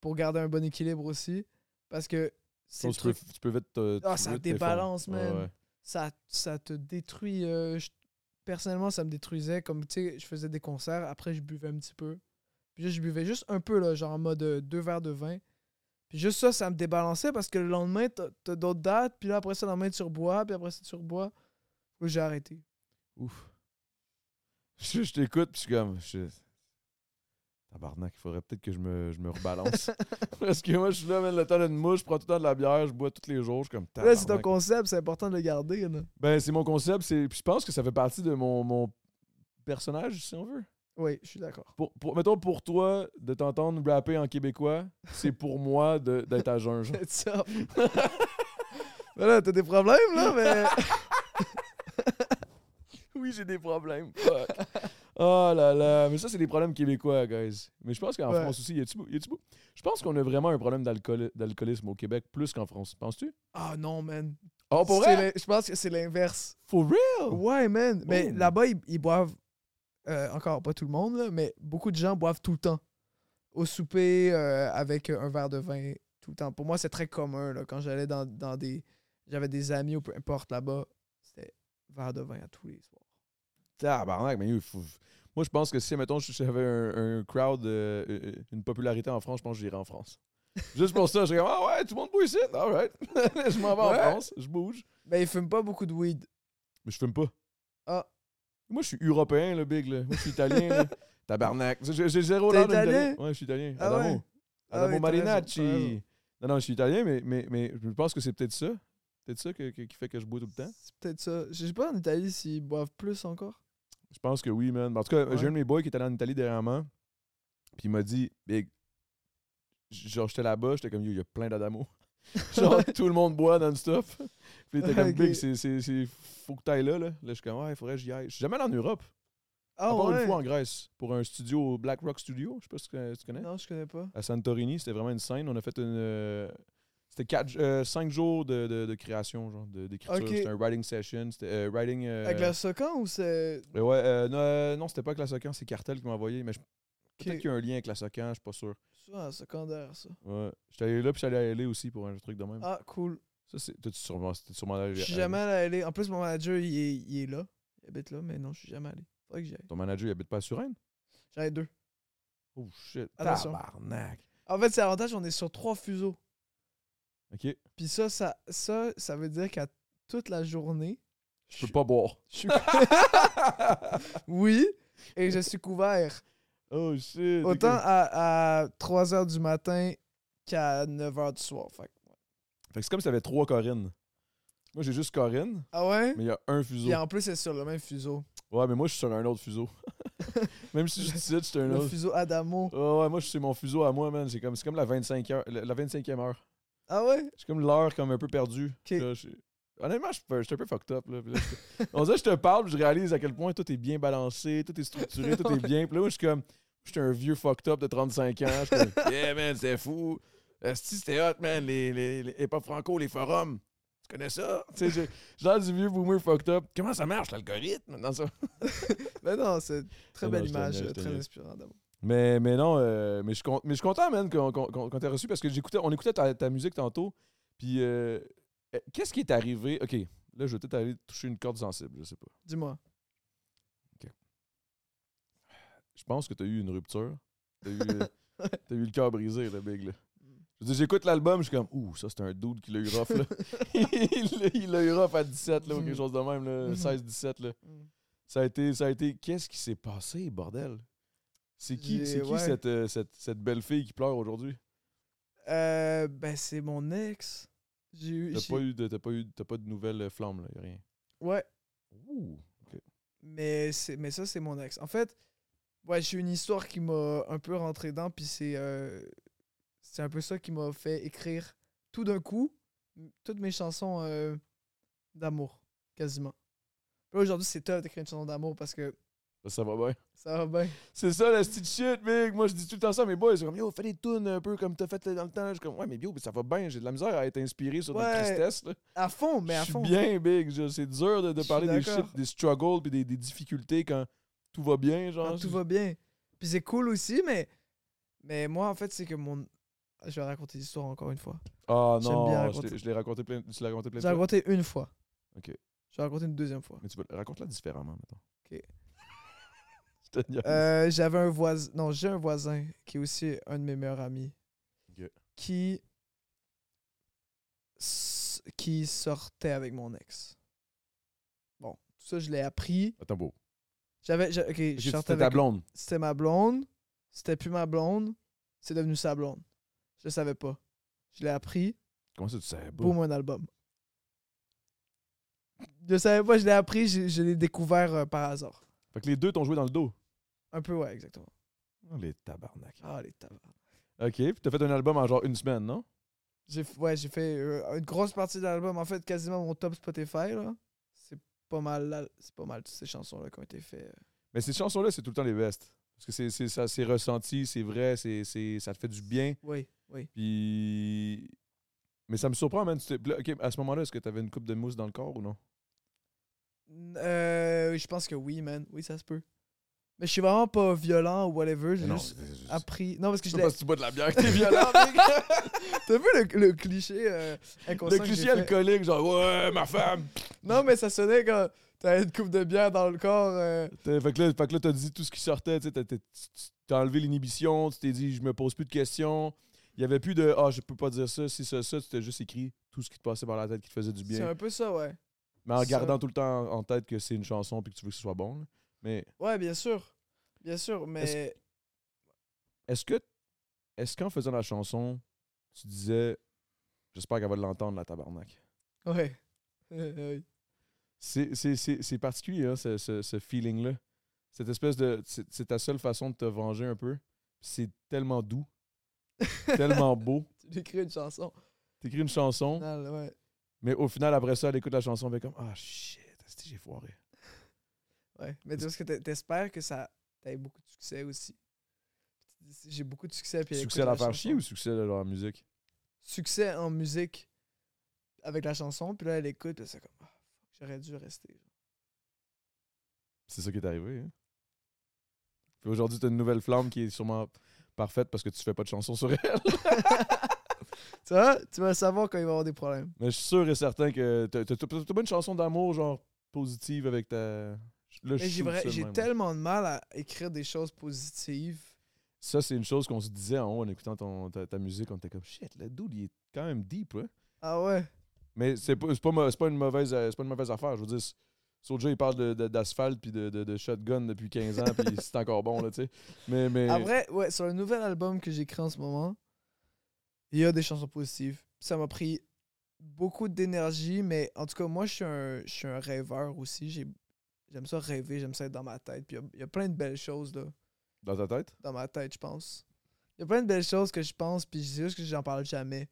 pour garder un bon équilibre aussi. Parce que c'est Sinon, le tu, peux, tu peux vite te. Ah, ça débalance, man. Ouais, ouais. ça, ça te détruit. euh, je- personnellement, ça me détruisait. Comme, tu sais, je faisais des concerts, après, je buvais un petit peu. Puis je buvais juste un peu, là, genre en mode euh, deux verres de vin. Puis juste ça, ça me débalançait parce que le lendemain, t'as d'autres dates. Puis là, après ça, le lendemain, tu rebois. Puis après ça, tu rebois. J'ai arrêté. Ouf. Je, je t'écoute, puis je suis comme. Je... Tabarnak, il faudrait peut-être que je me, je me rebalance. Parce que moi, je suis là, man, le temps d'une mouche, je prends tout le temps de la bière, je bois tous les jours, je suis comme. Là, c'est ton concept, c'est important de le garder. Là. Ben, c'est mon concept, c'est. Puis je pense que ça fait partie de mon, mon personnage, si on veut. Oui, je suis d'accord. Pour, pour- mettons, pour toi, de t'entendre rapper en québécois, c'est pour moi de- d'être à jeun. C'est ça. Mais là, t'as des problèmes, là, mais. Oui, j'ai des problèmes. Fuck. Oh là là. Mais ça, c'est des problèmes québécois, guys. Mais je pense qu'en Ouais. France aussi, y a-tu beau- Je pense qu'on a vraiment un problème d'alcool- d'alcoolisme au Québec plus qu'en France. Penses-tu? Ah non, man. Oh, pour vrai? Je pense que c'est l'inverse. For real? Ouais, man. Mais Oh. là-bas, ils, ils boivent. euh, encore pas tout le monde, là, mais beaucoup de gens boivent tout le temps. Au souper, euh, avec un verre de vin, tout le temps. Pour moi, c'est très commun. Là, quand j'allais dans, dans des. J'avais des amis ou peu importe là-bas, c'était verre de vin à tous les soirs. Tabarnak, mais il faut... Moi, je pense que si, mettons, j'avais un, un crowd, euh, une popularité en France, je pense que j'irais en France. Juste pour ça, je comme, ah ouais, tout le monde boit ici. All right. je m'en vais en. France, je bouge. Mais ils fument pas beaucoup de weed. Mais je fume pas. Ah. Moi, je suis européen, le big, là. Moi, je suis italien, là. Tabarnak. J'ai zéro T'es italien? Ouais, je suis italien. Ah Adamo. ouais? Ah Adamo oui, raison, Marinacci. Non, non, je suis italien, mais, mais, mais je pense que c'est peut-être ça. Peut-être ça que- que- qui fait que je bois tout le temps. C'est peut-être ça. Je sais pas en Italie s'ils boivent plus encore. Je pense que oui, man. En tout cas, Ouais. j'ai un de mes boys qui est allé en Italie dernièrement. Puis il m'a dit, Big, genre, j'étais là-bas, j'étais comme, il y a plein d'Adamo. genre, tout le monde boit non-stop. Puis il était comme. Big, c'est, faut que t'ailles là, là. Là, je suis comme, ouais, il faudrait que j'y aille. Je suis jamais allé en Europe. Ah à part ouais? une fois en Grèce, pour un studio, Black Rock Studio. Je sais pas si tu- tu connais. Non, je connais pas. À Santorini, c'était vraiment une scène. On a fait une. C'était quatre, euh, cinq jours de, de, de création, genre, de- d'écriture. C'était un writing session. C'était euh, writing. euh, Avec la Socan ou c'est. euh, ouais, euh, non, non, c'était pas avec la Socan, c'est Cartel qui m'a envoyé. Mais je- peut-être qu'il y a un lien avec la Socan, je suis pas sûr. Souvent à secondaire, ça. Ouais. J'étais allé là, puis j'allais aller aussi pour un truc de même. Ah, cool. Ça, c'est. T'es sûrement, t'es sûrement allé. Je suis jamais allé. En plus, mon manager, il est, il est là. Il habite là, mais non, je suis jamais allé. Faudrait que. Ton manager, il habite pas à Suresnes? J'en ai deux. Oh shit. Attention. Tabarnak. En fait, c'est l'avantage, on est sur trois fuseaux. Ok. Puis ça, ça, ça, ça veut dire qu'à toute la journée, Je peux pas boire. je suis. oui, et je suis couvert. oh shit. Autant à, à 3 h du matin qu'à 9 h du soir. Fait. que- Fait c'est comme si t'avais trois Corinne. Moi, j'ai juste Corinne, Ah ouais? mais il y a un fuseau. Puis en plus, c'est sur le même fuseau. Ouais, mais moi, je suis sur un autre fuseau. Même si je dis ça, c'est un Le autre. fuseau Adamo. Ouais, ouais, moi, je- c'est mon fuseau à moi, man. C'est comme, comme la, 25 heure, la, la 25e heure. Ah ouais? C'est comme l'heure comme un peu perdue. Ok. Là, je- Honnêtement, je suis un peu fucked up. Là. Puis là, je- On dirait que je te parle, puis je réalise à quel point tout est bien balancé, tout est structuré, tout est bien. Puis là, moi, je suis comme, je suis un vieux fucked up de 35 ans. Je suis comme, yeah, man, c'est fou. Esti, c'était hot, man. Les, les, les franco, les forums. Tu connais ça? Tu sais, j'ai j'ai l'air du vieux boomer fucked up. Comment ça marche, l'algorithme? Dans ça? Mais non, c'est une très Non, belle non, image, euh, très inspirant d'Adamo. Mais, mais non, euh, mais, je mais je suis content, man, qu'on qu'on- qu'on- qu'on t'ait reçu parce que j'écoutais, on écoutait ta, ta musique tantôt. Puis, euh, euh, qu'est-ce qui est arrivé? Ok, là, je vais peut-être aller toucher une corde sensible, je sais pas. Dis-moi. Je pense que tu as eu une rupture. Tu as, eu le cœur brisé, le big. Là. Je dire, j'écoute l'album, je suis comme, ouh, ça, c'est un dude qui l'a eu rough, là. il l'a- eu rough à 17, là, ou quelque Mhm. chose de même, là, Mhm. 16-17, là. Mm. Ça a été, ça a été, qu'est-ce qui s'est passé, bordel? C'est qui, c'est qui ouais. cette, euh, cette, cette belle fille qui pleure aujourd'hui? Euh, ben, c'est mon ex. J'ai eu. T'as pas eu de, t'as pas eu, t'as pas de nouvelles euh, flammes, là, y a rien. Ouais, Ouh. mais, c'est- mais ça, c'est mon ex. En fait, ouais, j'ai une histoire qui m'a un peu rentré dedans, puis c'est euh, c'est un peu ça qui m'a fait écrire tout d'un coup toutes mes chansons euh, d'amour, quasiment. Là, aujourd'hui, c'est top d'écrire une chanson d'amour parce que Ça, ça va bien. ça va bien. C'est ça, la petite shit, big. Moi, je dis tout le temps ça à mes boys. Ils sont comme, yo, fais des tunes un peu comme t'as fait dans le temps. Je suis comme, ouais, mais yo, mais ça va bien. J'ai de la misère à être inspiré sur notre Ouais, tristesse, là. À fond, mais Je à suis fond. bien, big. Je- C'est dur de, de Je suis parler des shit, des struggles puis des, des difficultés quand tout va bien, genre. Quand tout va bien. Puis c'est cool aussi, mais, mais moi, en fait, c'est que mon. Je vais raconter l'histoire encore une fois. Ah non, bien je l'ai- je l'ai raconté plein, tu l'as raconté plein de J'ai fois. raconté une fois. Ok. Je vais raconter une deuxième fois. Mais tu peux raconte-la différemment, maintenant. Ok. Euh, J'avais un voisin. Non, j'ai un voisin qui est aussi un de mes meilleurs amis. Qui. s- qui sortait avec mon ex. Bon, tout ça, je l'ai appris. Attends, beau. J'avais. j'a- Ok, Ok, je sortais C'était ta blonde. C'était ma blonde. C'était plus ma blonde. C'est devenu sa blonde. Je le savais pas. Je l'ai appris. Comment ça, tu savais pas? Boum, un album. Je savais pas, je l'ai appris, je, je l'ai découvert euh, par hasard. Fait que les deux t'ont joué dans le dos. Un peu, ouais, exactement. Oh, les tabarnak. Ah, les tabards. OK, puis t'as fait un album en genre une semaine, non? J'ai ouais, j'ai fait euh, une grosse partie de l'album. En fait, quasiment mon top Spotify, là. C'est pas mal, la- c'est pas mal toutes ces chansons-là qui ont été faites. euh. Mais ces chansons-là, c'est tout le temps les best. Parce que c'est, c'est, ça, c'est ressenti, c'est vrai, c'est, c'est, ça te fait du bien. Oui, oui. Puis. Mais ça me surprend, man. Là, OK, à ce moment-là, est-ce que t'avais une coupe de mousse dans le corps ou non? Euh, je pense que oui, man. Oui, ça se peut. Mais je suis vraiment pas violent ou whatever. J'ai juste c'est- c'est- appris. Non, parce que c'est je parce que tu bois de la bière que t'es violent, mec. T'as vu le, le cliché euh, inconscient Le cliché alcoolique, genre, ouais, ma femme. Non, mais ça sonnait quand t'avais une coupe de bière dans le corps. euh. Fait que là, fait que là, t'as dit tout ce qui sortait, t'as- enlevé l'inhibition, tu t'es dit, je me pose plus de questions. Il y avait plus de, ah, je peux pas dire ça, si ça, ça, tu t'es juste écrit tout ce qui te passait par la tête qui te faisait du C'est bien. un peu ça, ouais. Mais en gardant tout le temps en tête que c'est une chanson puis que tu veux que ce soit bon. là. Mais Ouais, bien sûr. Bien sûr, mais. est-ce que, est-ce qu'en faisant la chanson, tu disais, j'espère qu'elle va l'entendre, la tabarnak? Ouais. Oui. C'est, particulier, hein, ce, ce, ce feeling-là. Cette espèce de. C'est, ta seule façon de te venger un peu. C'est tellement doux, tellement beau. tu écris une chanson. T'écris une chanson, ouais. mais au final, après ça, elle écoute la chanson, elle comme Ah shit, esti, j'ai foiré. Ouais. Mais tu vois, ce que t'es- t'espères que ça t'ait beaucoup de succès aussi. J'ai beaucoup de succès. Puis Succès à la faire chier ou succès de la musique? Succès en musique avec la chanson. Puis là, elle écoute. Puis c'est comme, ah, j'aurais dû rester. C'est ça qui est arrivé. Hein? Puis aujourd'hui, t'as une nouvelle flamme qui est sûrement parfaite parce que tu fais pas de chanson sur elle. Tu vois, tu vas savoir quand il va y avoir des problèmes. Mais je suis sûr et certain que t'as pas une chanson d'amour genre positive avec ta. J'ai tellement de mal à écrire des choses positives. Ça, c'est une chose qu'on se disait en haut en écoutant ton, ta, ta musique. On était comme shit, le dude, il est quand même deep, ouais. Ah ouais? Mais c'est pas, pas, pas, une mauvaise, euh, pas une mauvaise affaire. Je veux dire, Soulja, il parle d'asphalte puis de, de, de shotgun depuis 15 ans, puis c'est encore bon, là, tu sais. Mais, mais Après, ouais, sur le nouvel album que j'écris en ce moment, il y a des chansons positives. Ça m'a pris beaucoup d'énergie, mais en tout cas, moi, je suis un, je suis un rêveur aussi. J'ai- J'aime ça rêver, j'aime ça être dans ma tête. Puis il y y, a plein de belles choses là, dans ta tête, dans ma tête, je pense. Il y a plein de belles choses que je pense, puis c'est juste que j'en parle jamais.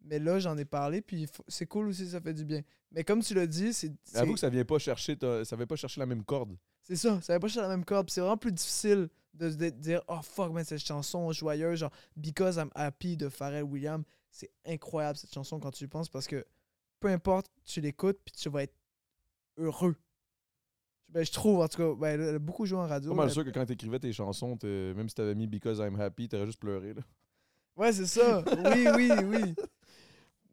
Mais là, j'en ai parlé, puis c'est cool aussi, ça fait du bien. Mais comme tu l'as dit, c'est. c'est- avoue que ça vient pas chercher, ça vient pas chercher la même corde. C'est ça, ça va pas chercher la même corde. puis C'est vraiment plus difficile de se dire Oh fuck, man, cette chanson joyeuse, genre Because I'm Happy de Pharrell Williams. C'est incroyable cette chanson quand tu y penses parce que peu importe, tu l'écoutes puis tu vas être heureux. Ben, je trouve, en tout cas, ben, elle a beaucoup joué en radio. Pas mal sûr que quand t'écrivais tes chansons, t'es- même si t'avais mis Because I'm Happy, t'aurais juste pleuré. Là. Ouais, c'est ça. Oui, oui, oui.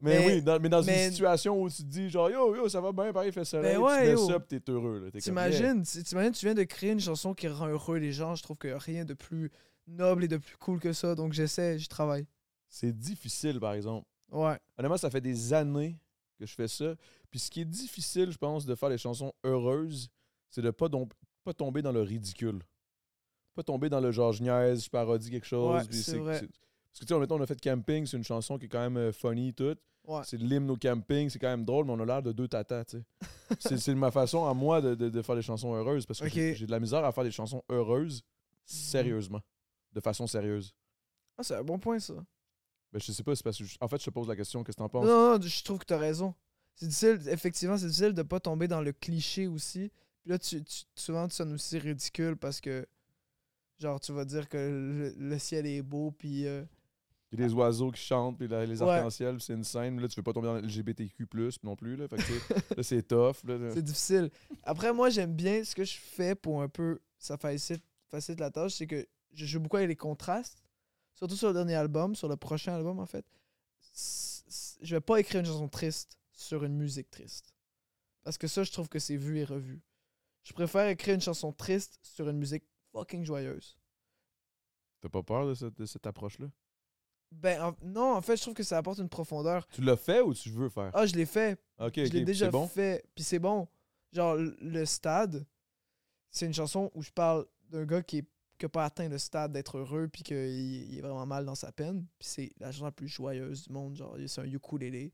Mais, Mais- oui, dans, mais dans mais- une situation où tu te dis genre yo, yo, ça va bien, pareil, fait soleil, Ben ouais, tu mets yo. ça pis t'es heureux. Là. T'es comme, yeah. T'imagines, tu- t'imagines, tu viens de créer une chanson qui rend heureux les gens. Je trouve qu'il n'y a rien de plus noble et de plus cool que ça. Donc j'essaie, j'y travaille. C'est difficile, par exemple. Ouais. Honnêtement, ça fait des années que je fais ça. Puis ce qui est difficile, je pense, de faire des chansons heureuses, c'est de pas, dom- pas tomber dans le ridicule. Pas tomber dans le genre je niaise, je parodie quelque chose. Ouais, c'est. Parce que tu sais, mettons, on a fait Camping, c'est une chanson qui est quand même euh, funny, tout. Ouais. C'est l'hymne au camping, c'est quand même drôle, mais on a l'air de deux tatas, tu sais. c'est, ma façon à moi de, de- de faire des chansons heureuses parce que j'ai, de la misère à faire des chansons heureuses sérieusement, de façon sérieuse. Ah, c'est un bon point, ça. Ben, je sais pas, c'est parce que, je- en fait, je te pose la question, qu'est-ce que t'en penses? non, non, je trouve que t'as raison. C'est difficile, effectivement, c'est difficile de pas tomber dans le cliché aussi. Puis là, tu, tu- souvent, tu sonnes aussi ridicule parce que, genre, tu vas dire que le, le ciel est beau, puis... euh, a des oiseaux qui chantent, puis les arcs-en-ciel, puis c'est une scène. mais Là, tu veux pas tomber dans LGBTQ+, non plus. Là, fait que, tu sais, là, c'est tough. C'est difficile. Après, moi, j'aime bien ce que je fais pour un peu... Ça facilite, facilite la tâche, c'est que je joue beaucoup avec les contrastes. Surtout sur le dernier album, sur le prochain album, en fait. Je vais pas écrire une chanson triste sur une musique triste. Parce que ça, je trouve que c'est vu et revu. Je préfère écrire une chanson triste sur une musique fucking joyeuse. T'as pas peur de cette, de cette approche-là? Ben, en- non, en fait, je trouve que ça apporte une profondeur. Tu l'as fait ou tu veux faire? Ah, je l'ai fait. ok, je l'ai déjà c'est bon? fait. Puis c'est bon. Genre, le- le stade, c'est une chanson où je parle d'un gars qui n'a pas atteint le stade d'être heureux, puis qu'il il est vraiment mal dans sa peine. Puis c'est la chanson la plus joyeuse du monde. Genre, c'est un ukulélé.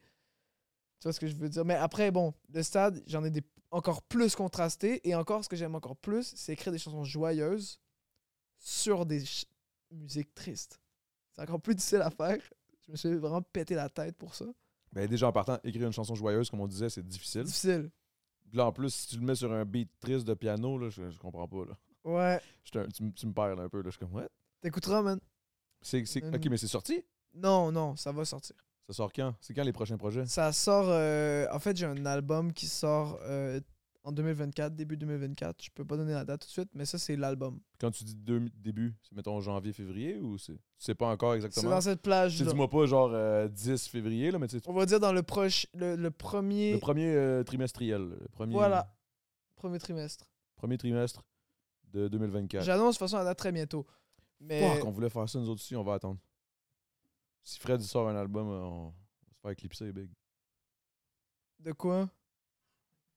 Tu vois ce que je veux dire? Mais après, bon, le stade, j'en ai des encore plus contrastés. Et encore, ce que j'aime encore plus, c'est écrire des chansons joyeuses sur des ch- musiques tristes. C'est encore plus difficile à faire. Je me suis vraiment pété la tête pour ça. Ben, déjà, en partant, écrire une chanson joyeuse, comme on disait, c'est difficile. Difficile. Puis là, en plus, si tu le mets sur un beat triste de piano, là, je, je comprends pas. Là. Ouais. Un- tu, tu me perds un peu. Là. Je suis comme, what? T'écouteras, man. C'est, c'est- Euh, Ok, mais c'est sorti? Non, non, ça va sortir. Ça sort quand? C'est quand les prochains projets? Ça sort. euh, en fait, j'ai un album qui sort euh, en 2024, début 2024. Je peux pas donner la date tout de suite, mais ça, c'est l'album. Quand tu dis deux- début, c'est mettons janvier, février ou c'est. Tu sais pas encore C'est exactement? dans cette plage. Tu sais, dis-moi pas genre euh, 10 février, là, mais tu sais, On va dire dans le proche. Le, le premier. le premier euh, trimestriel. Le premier, Voilà. Premier trimestre. Premier trimestre de 2024. J'annonce de toute façon la date très bientôt. Mais. Fuck, on voulait faire ça nous autres aussi, on va attendre. Si Fred sort un album, euh, on va se faire éclipser, big. De quoi?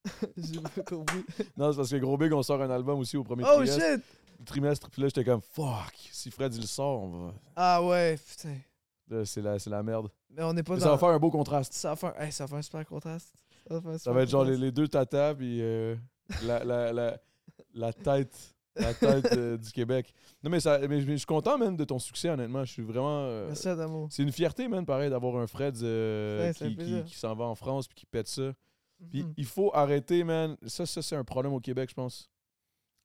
J'ai pas compris. Non, c'est parce que Gros Big, on sort un album aussi au premier Oh trimestre. shit trimestre. Puis là, j'étais comme, fuck, si Fred il le sort, on va. Ah ouais, putain. Là, c'est la, c'est la merde. Mais on n'est pas dans. ça va faire un beau contraste. Ça va faire, hey, ça va faire un super contraste. Ça va, faire un Ça super va être genre les deux tatas, puis euh, la, la, la, la tête, la tête euh, du Québec. Non, mais, ça, mais je suis content, même, de ton succès, honnêtement. Je suis vraiment. euh, Merci Adamo. c'est une fierté, man, pareil, d'avoir un Fred euh, Ouais, ça fait qui, qui, plaisir. qui s'en va en France puis qui pète ça. Puis Mhm. il faut arrêter, man. Ça, ça c'est un problème au Québec, je pense.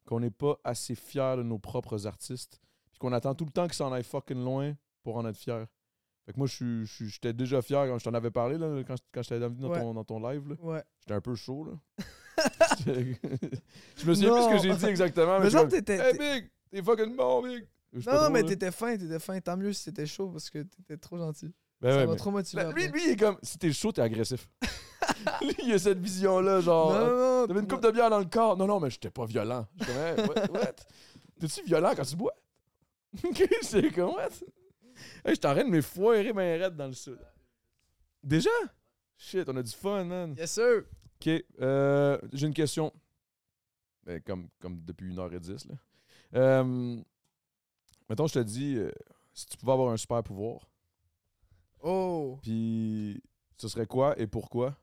Qu'on n'est pas assez fiers de nos propres artistes. Puis qu'on attend tout le temps qu'ils s'en aillent fucking loin pour en être fiers. Fait que moi, je suis- je j'étais déjà fier quand je t'en avais parlé, là, quand, quand j'étais venu dans, Ouais. ton, dans ton live. là. Ouais. J'étais un peu chaud, là. Je me souviens plus ce que j'ai dit exactement. Mais Mais genre, t'étais. Hey, Big! T'es fucking bon, Big! Je Non, trop, mais t'étais fin, t'étais fin. Tant mieux si t'étais chaud parce que t'étais trop gentil. Ben ça ouais, m'a mais- trop motivé. Là, lui, lui, il est comme, si t'es chaud, t'es agressif. lui, il a cette vision-là, genre. non, non, non. T'avais une coupe de bière dans le corps. Non, non, mais j'étais pas violent. J'étais comme, hey, what? what? T'es-tu violent quand tu bois? c'est comme, what? Hey, je t'arrête de me foirer ma raide dans le sud. Déjà? Shit, on a du fun, man. Yes, sir. Ok, euh, j'ai une question. Ben, comme, comme depuis 1h10, là. Euh, mettons, je te dis, euh, si tu pouvais avoir un super pouvoir, Oh. puis ce serait quoi et pourquoi?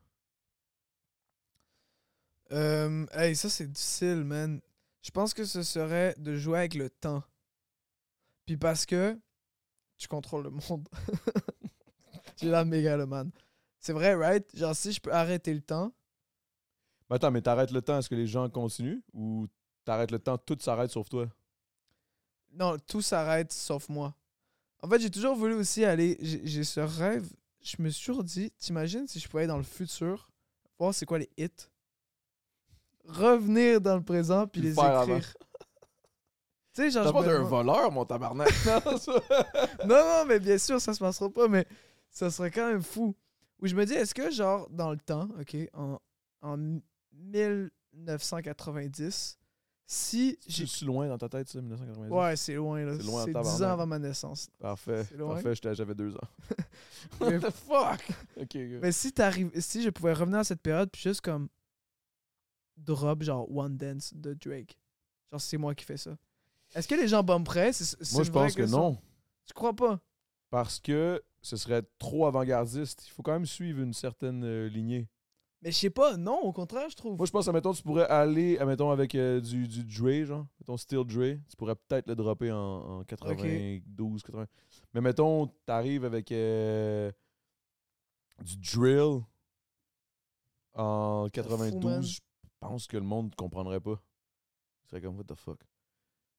Euh, hey, ça, c'est difficile, man. Je pense que ce serait de jouer avec le temps. Puis parce que tu contrôles le monde. J'ai la mégalomane. C'est vrai, right? Genre, si je peux arrêter le temps, Ben, attends, mais t'arrêtes le temps, est-ce que les gens continuent? Ou t'arrêtes le temps, tout s'arrête sauf toi? non, tout s'arrête sauf moi. En fait, j'ai toujours voulu aussi aller. J'ai ce rêve. Je me suis toujours dit, t'imagines si je pouvais aller dans le futur, voir c'est quoi les hits, revenir dans le présent puis Puis le les écrire. Tu sais, genre. T'as pas d'un voleur, mon tabarnak. non, ça- Non, non, mais bien sûr, ça se passera pas, mais ça serait quand même fou. Où je me dis, est-ce que, genre, dans le temps, OK, en, en 1990, si j'ai. C'est loin dans ta tête, ça, 1990? Ouais, c'est loin, là. C'est loin C'est 10 tabarnak. ans avant ma naissance. Parfait. Parfait, j'avais deux ans. Mais- What the fuck? Ok, good. Mais si t'arrives, si je pouvais revenir à cette période, puis juste comme drop, genre One Dance de Drake. Genre, c'est moi qui fais ça. Est-ce que les gens bomberaient? Moi, je pense que question. non. Tu crois pas? Parce que ce serait trop avant-gardiste. Il faut quand même suivre une certaine euh, lignée. Mais je sais pas, non, au contraire, je trouve. Moi, je pense, admettons, tu pourrais aller, admettons, avec euh, du, du Dre, genre, mettons, Still Dre, tu pourrais peut-être le dropper en, en 92, 80. Mais mettons, t'arrives avec euh, du drill en fou, man. 92, je pense que le monde comprendrait pas. Ce serait comme, what the fuck?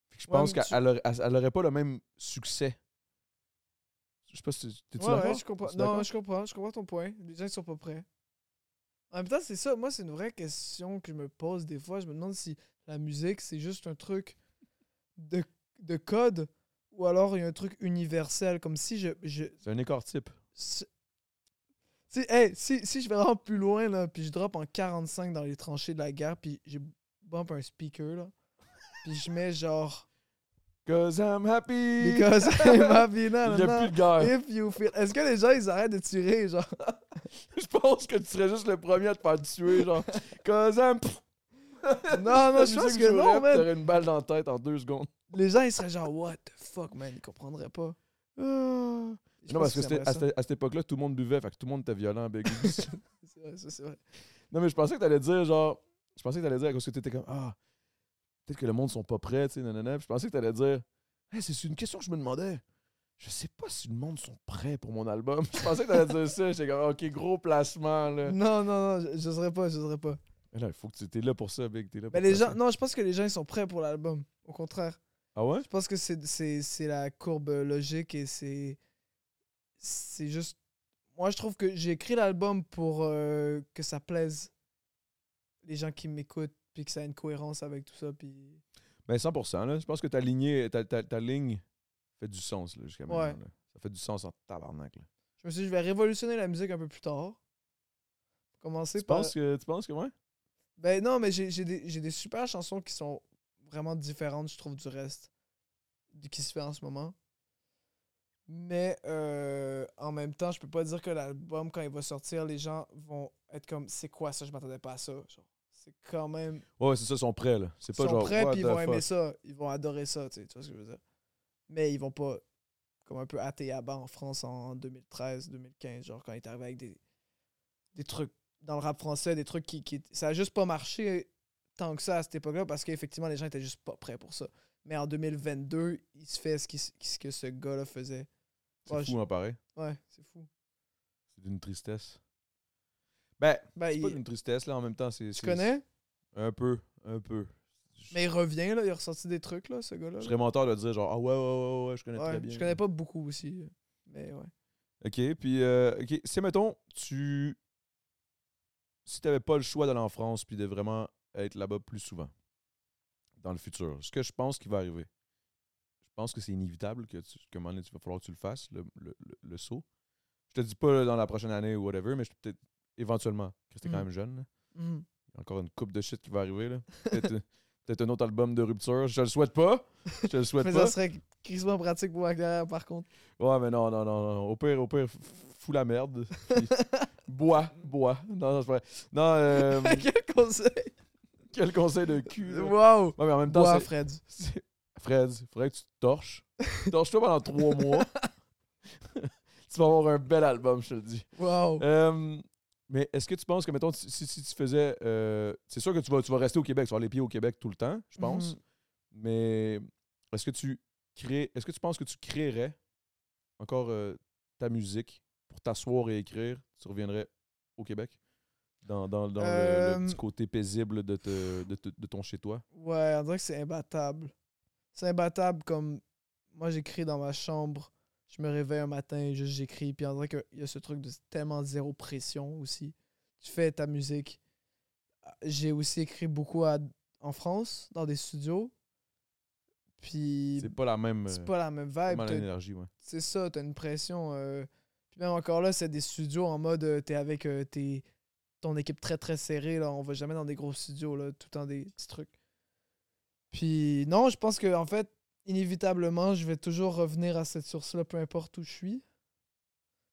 Fait que je Ouais, pense qu'elle tu- aurait, elle- elle aurait pas le même succès. Je sais pas si t'es-tu Ouais, ouais, je comprends. Non, je comprends, je comprends ton point. Les gens ils sont pas prêts. En même temps, c'est ça. Moi, c'est une vraie question que je me pose des fois. Je me demande si la musique, c'est juste un truc de, de code ou alors il y a un truc universel. Comme si je. je C'est un écart type. si, hey, si, si je vais vraiment plus loin, là, puis je drop en 45 dans les tranchées de la guerre, puis je bump un speaker, là, puis je mets genre. Cause I'm happy! Because I'm happy, Il n'y a plus de guerre. If you feel. Est-ce que les gens ils arrêtent de tirer, genre? Je pense que tu serais juste le premier à te faire tuer, genre. Cause I'm... Non, non, je pense que non, man. T'aurais une balle dans la tête en deux secondes. Les gens ils seraient genre, what the fuck, man, ils comprendraient pas. Je non, parce que, à, cette, à cette époque-là, tout le monde buvait, fait que tout le monde était violent, Big. C'est vrai, ça c'est vrai. non, mais je pensais que t'allais dire, genre... Je pensais que t'allais dire, cause que t'étais comme, ah, peut-être que le monde sont pas prêts, tu sais, nanana. Puis je pensais que t'allais dire, Hey, c'est une question que je me demandais. Je sais pas si le monde sont prêts pour mon album. Je pensais que t'allais dire ça. J'étais comme, ok, gros placement, là. Non, non, non, je n'oserais pas, je n'oserais pas. Mais là, il faut que tu étais là pour ça, Big. T'es là pour les gens, non, je pense que les gens ils sont prêts pour l'album. Au contraire. Ah ouais? Je pense que c'est la courbe logique et c'est c'est juste moi je trouve que j'ai écrit l'album pour euh, que ça plaise les gens qui m'écoutent puis que ça ait une cohérence avec tout ça puis Ben 100%, là. Je pense que ta, lignée, ta, ta, ta ligne fait du sens, là, jusqu'à maintenant. Ouais. là. Ça fait du sens en tabarnak, là. je me suis dit je vais révolutionner la musique un peu plus tard. Commencer Tu par penses que, tu penses que ouais? Ben non, mais j'ai des, des super chansons qui sont vraiment différentes, je trouve, du reste de qui se fait en ce moment. Mais euh, en même temps, je peux pas dire que l'album, quand il va sortir, les gens vont être comme c'est quoi ça, je m'attendais pas à ça. Genre, C'est quand même. Ouais, c'est ça, ils sont prêts, là. C'est Ils pas sont genre. prêts puis ils vont aimer ça. Ils vont adorer ça, tu sais, tu vois ce que je veux dire. Mais ils vont pas comme un peu hâter à bas en France en 2013, 2015, genre quand il est arrivé avec des, des trucs dans le rap français, des trucs qui, qui. Ça a juste pas marché tant que ça à cette époque-là parce qu'effectivement, les gens étaient juste pas prêts pour ça. Mais en 2022, il se fait ce, qui, ce que ce gars-là faisait. C'est Ouais, fou, je- hein, pareil. Ouais, c'est fou. C'est d'une tristesse. Ben, Ben, c'est pas d'une tristesse, là, en même temps. c'est tu connais? Un peu, un peu. Mais il revient, là, il a ressorti des trucs, là, ce gars-là. Je serais menteur de dire genre, ah ouais, ouais, ouais, ouais, je connais Ouais, très bien. je connais pas beaucoup aussi. Mais ouais. Ok, puis, euh, ok, si mettons, tu. Si t'avais pas le choix d'aller en France puis de vraiment être là-bas plus souvent dans le futur, ce que je pense qui va arriver, je pense que c'est inévitable que, tu, moment donné, il va falloir que tu le fasses, le, le, le- le saut. Je te dis pas là, dans la prochaine année ou whatever, mais je peut-être éventuellement, que t'es quand même jeune. a encore une coupe de shit qui va arriver. là. Peut-être, euh, peut-être un autre album de rupture. Je le souhaite pas. Je le souhaite Mais pas. ça serait crissement pratique pour carrière, par contre. Ouais, mais non, non, non, non. Au pire, au pire, fous la merde. Puis bois, bois. Non, non, vrai. Non, euh, Quel conseil! quel conseil de cul. là? Wow! Ouais, mais en même temps, Bois, c'est- Fred. c'est- Fred, il faudrait que tu te torches. Torche-toi pendant trois mois. tu vas avoir un bel album, je te le dis. Wow! Euh, mais est-ce que tu penses que, mettons, si, si- si tu faisais. euh, c'est sûr que tu vas, tu vas rester au Québec, tu vas avoir les pieds au Québec tout le temps, je pense. Mhm. Mais est-ce que tu crées. Est-ce que tu penses que tu créerais encore euh, ta musique pour t'asseoir et écrire Tu reviendrais au Québec? Dans, dans, dans le- le, Euh, petit côté paisible de, te- de, te- de ton chez-toi Ouais, on dirait que c'est imbattable. C'est imbattable comme. Moi, j'écris dans ma chambre. Je me réveille un matin, juste j'écris. Puis on dirait qu'il y a ce truc de tellement zéro pression aussi. Tu fais ta musique. J'ai aussi écrit beaucoup à- en France, dans des studios. Puis C'est pas la même. c'est euh, pas la même vibe. d'énergie, ouais. C'est ça, t'as une pression. euh, Puis même encore là, c'est des studios en mode euh, t'es avec euh, tes- ton équipe très très serrée. Là. On va jamais dans des gros studios, là, tout le temps des petits trucs. Puis non, je pense que en fait, inévitablement, je vais toujours revenir à cette source-là, peu importe où je suis.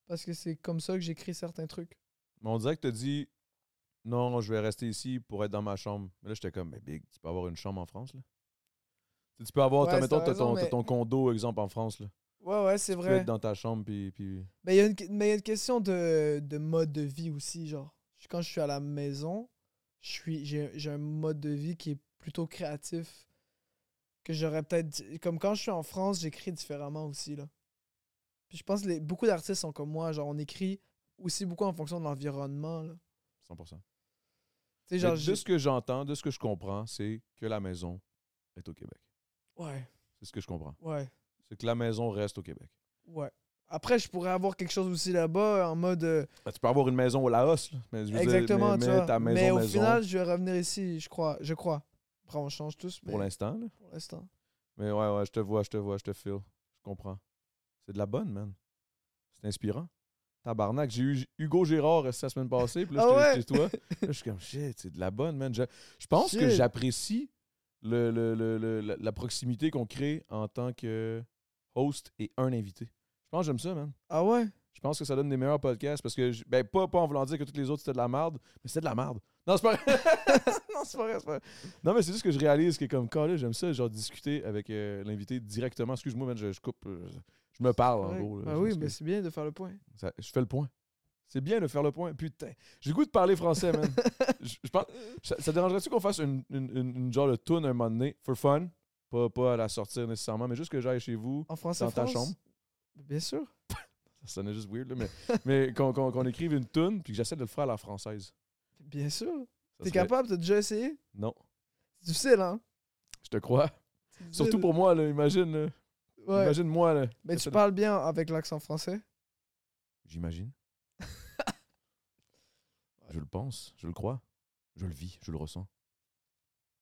Parce que c'est comme ça que j'écris certains trucs. Mais on dirait que tu dit non, je vais rester ici pour être dans ma chambre. Mais là, j'étais comme, mais Big, tu peux avoir une chambre en France, là? Tu peux avoir, Ouais, mettons, t'as ton, mais- ton condo, exemple, en France, là. Ouais, ouais, c'est Tu peux vrai. être dans ta chambre, puis. puis... Mais il y, a une mais y a une question de, de mode de vie aussi, genre. Quand je suis à la maison, j'ai un mode de vie qui est plutôt créatif. Que j'aurais peut-être... Comme quand je suis en France, j'écris différemment aussi, là. Puis je pense que les, beaucoup d'artistes sont comme moi, genre on écrit aussi beaucoup en fonction de l'environnement, là. 100%. Tu sais, Mais genre... de ce que j'entends, de ce que je comprends, c'est que la maison est au Québec. Ouais, C'est ce que je comprends. ouais, C'est que la maison reste au Québec. ouais. Après, je pourrais avoir quelque chose aussi là-bas, en mode... euh, Ben, tu peux avoir une maison au Laos, là. Mais je veux dire, exactement, mais, tu mais vois. ta maison, mais au maison, final, je vais revenir ici, je crois. Je crois. Après, on change tous, mais pour l'instant, là. pour l'instant. Mais ouais, ouais, je te vois, je te vois, je te feel. Je comprends. C'est de la bonne, man. C'est inspirant. Tabarnak, j'ai eu Hugo Gérard la semaine passée, puis là, Ah ouais? chez toi. Là, je suis comme, shit, c'est de la bonne, man. Je, je pense que j'apprécie le, le- le- la, la proximité qu'on crée en tant que host et un invité. Je pense que j'aime ça, man. Ah ouais? Je pense que ça donne des meilleurs podcasts parce que, ben, pas, pas en voulant dire que tous les autres c'était de la merde, mais c'était de la merde. Non, c'est pas vrai. non, c'est pas vrai, c'est pas vrai. Non, mais c'est juste que je réalise que, comme quand là, j'aime ça, genre, discuter avec euh, l'invité directement. Excuse-moi, man, je, je coupe. euh, je me parle, en gros. là, je oui, m'excuse. mais c'est bien de faire le point. Ça- je fais le point. C'est bien de faire le point. Putain. J'ai le goût de parler français, man. je, je pense, ça, ça dérangerait-tu qu'on fasse une, une, une- une genre de tune un moment donné, for fun, Pas, pas à la sortir nécessairement, mais juste que j'aille chez vous. En français, Dans ta France? chambre? Bien sûr. Ça sonnait juste weird, là, mais, mais qu'on qu'on- qu'on écrive une tune puis que j'essaie de le faire à la française. Bien sûr. T'es serait- capable? T'as déjà essayé? Non, C'est difficile, hein? je te crois. Surtout pour moi, là, imagine. là. Ouais. Imagine moi, là. Mais tu parles bien avec l'accent français? J'imagine. Je le pense, je le crois. Je le vis, je le ressens.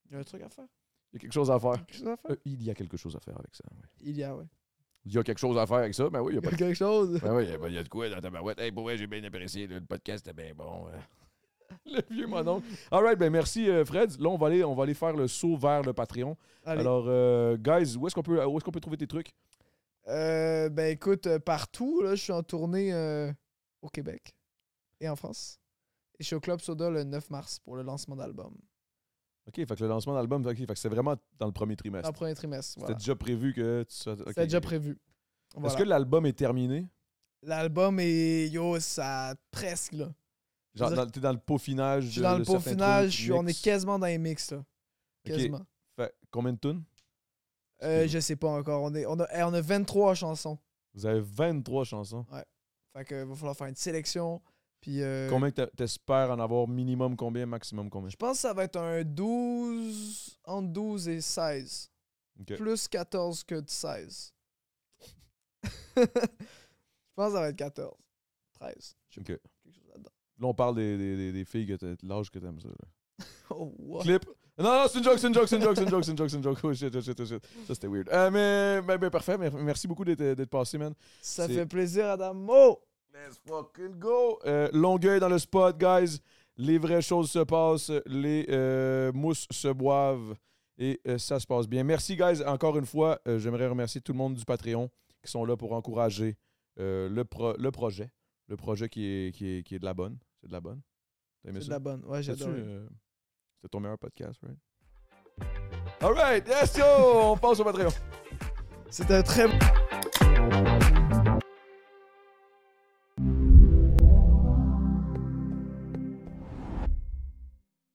Il y a un truc à faire? Il y a quelque chose à faire. Quelque chose à faire? Euh, il y a quelque chose à faire avec ça. oui. Il y a, ouais. Il y a quelque chose à faire avec ça, ben oui, il y a Il y pas a quelque chose. Ben oui, il y a- ben, il y, a de quoi dans ta barouette. Hey, pour vrai, j'ai bien apprécié. là, le podcast était bien bon. euh. le vieux mononcle. All right, ben merci, euh, Fred. Là, on va, aller, on va aller faire le saut vers le Patreon. Allez. Alors, euh, guys, où est-ce qu'on peut, où est-ce qu'on peut trouver tes trucs? Euh, ben écoute, partout, là, je suis en tournée euh, au Québec et en France. Et je suis au Club Soda le 9 mars pour le lancement d'album. OK, fait que le lancement d'album, ok, fait que c'est vraiment dans le premier Dans trimestre. le premier trimestre. C'était déjà prévu que tu sois. C'était déjà prévu. Est-ce que l'album est terminé? L'album est. Yo, ça. Presque, là. Genre, t'es dans le peaufinage. Je suis dans le peaufinage, on est quasiment dans les mix, là. Quasiment. Fait, combien de tunes? Euh, je sais pas encore. On, est, on, a, eh, on a 23 chansons. Vous avez 23 chansons. Fait que va falloir faire une sélection. Puis. euh, Combien t'espères en avoir minimum combien, maximum combien? Je pense que ça va être un 12. Entre 12 et 16. Ok. Plus 14 que de 16. je pense que ça va être 14. 13. Je sais Ok. pas. Quelque chose là-dedans. Là, on parle des, des, des, des filles que t'as, l'âge que t'aimes ça. là. Oh, what? Clip. Non, non, c'est une joke, c'est une joke, c'est une joke, c'est une joke, c'est une joke, c'est une joke. Oh shit, oh shit, oh shit. Ça, c'était weird. Euh, mais, mais, mais parfait. mer- Merci beaucoup d'être, d'être passé, man. Ça fait plaisir, Adamo! Let's fucking go! Euh, Longueuil dans le spot, guys. Les vraies choses se passent. Les euh, mousses se boivent. Et euh, ça se passe bien. Merci, guys. Encore une fois, euh, j'aimerais remercier tout le monde du Patreon qui sont là pour encourager euh, le, pro- le projet. Le projet qui est, qui est, qui est de la bonne. C'est de la bonne? C'est de la bonne. Ouais, j'adore. euh, C'était ton meilleur podcast, right? All right. Yes, yo! On passe au Patreon. C'était un très bon.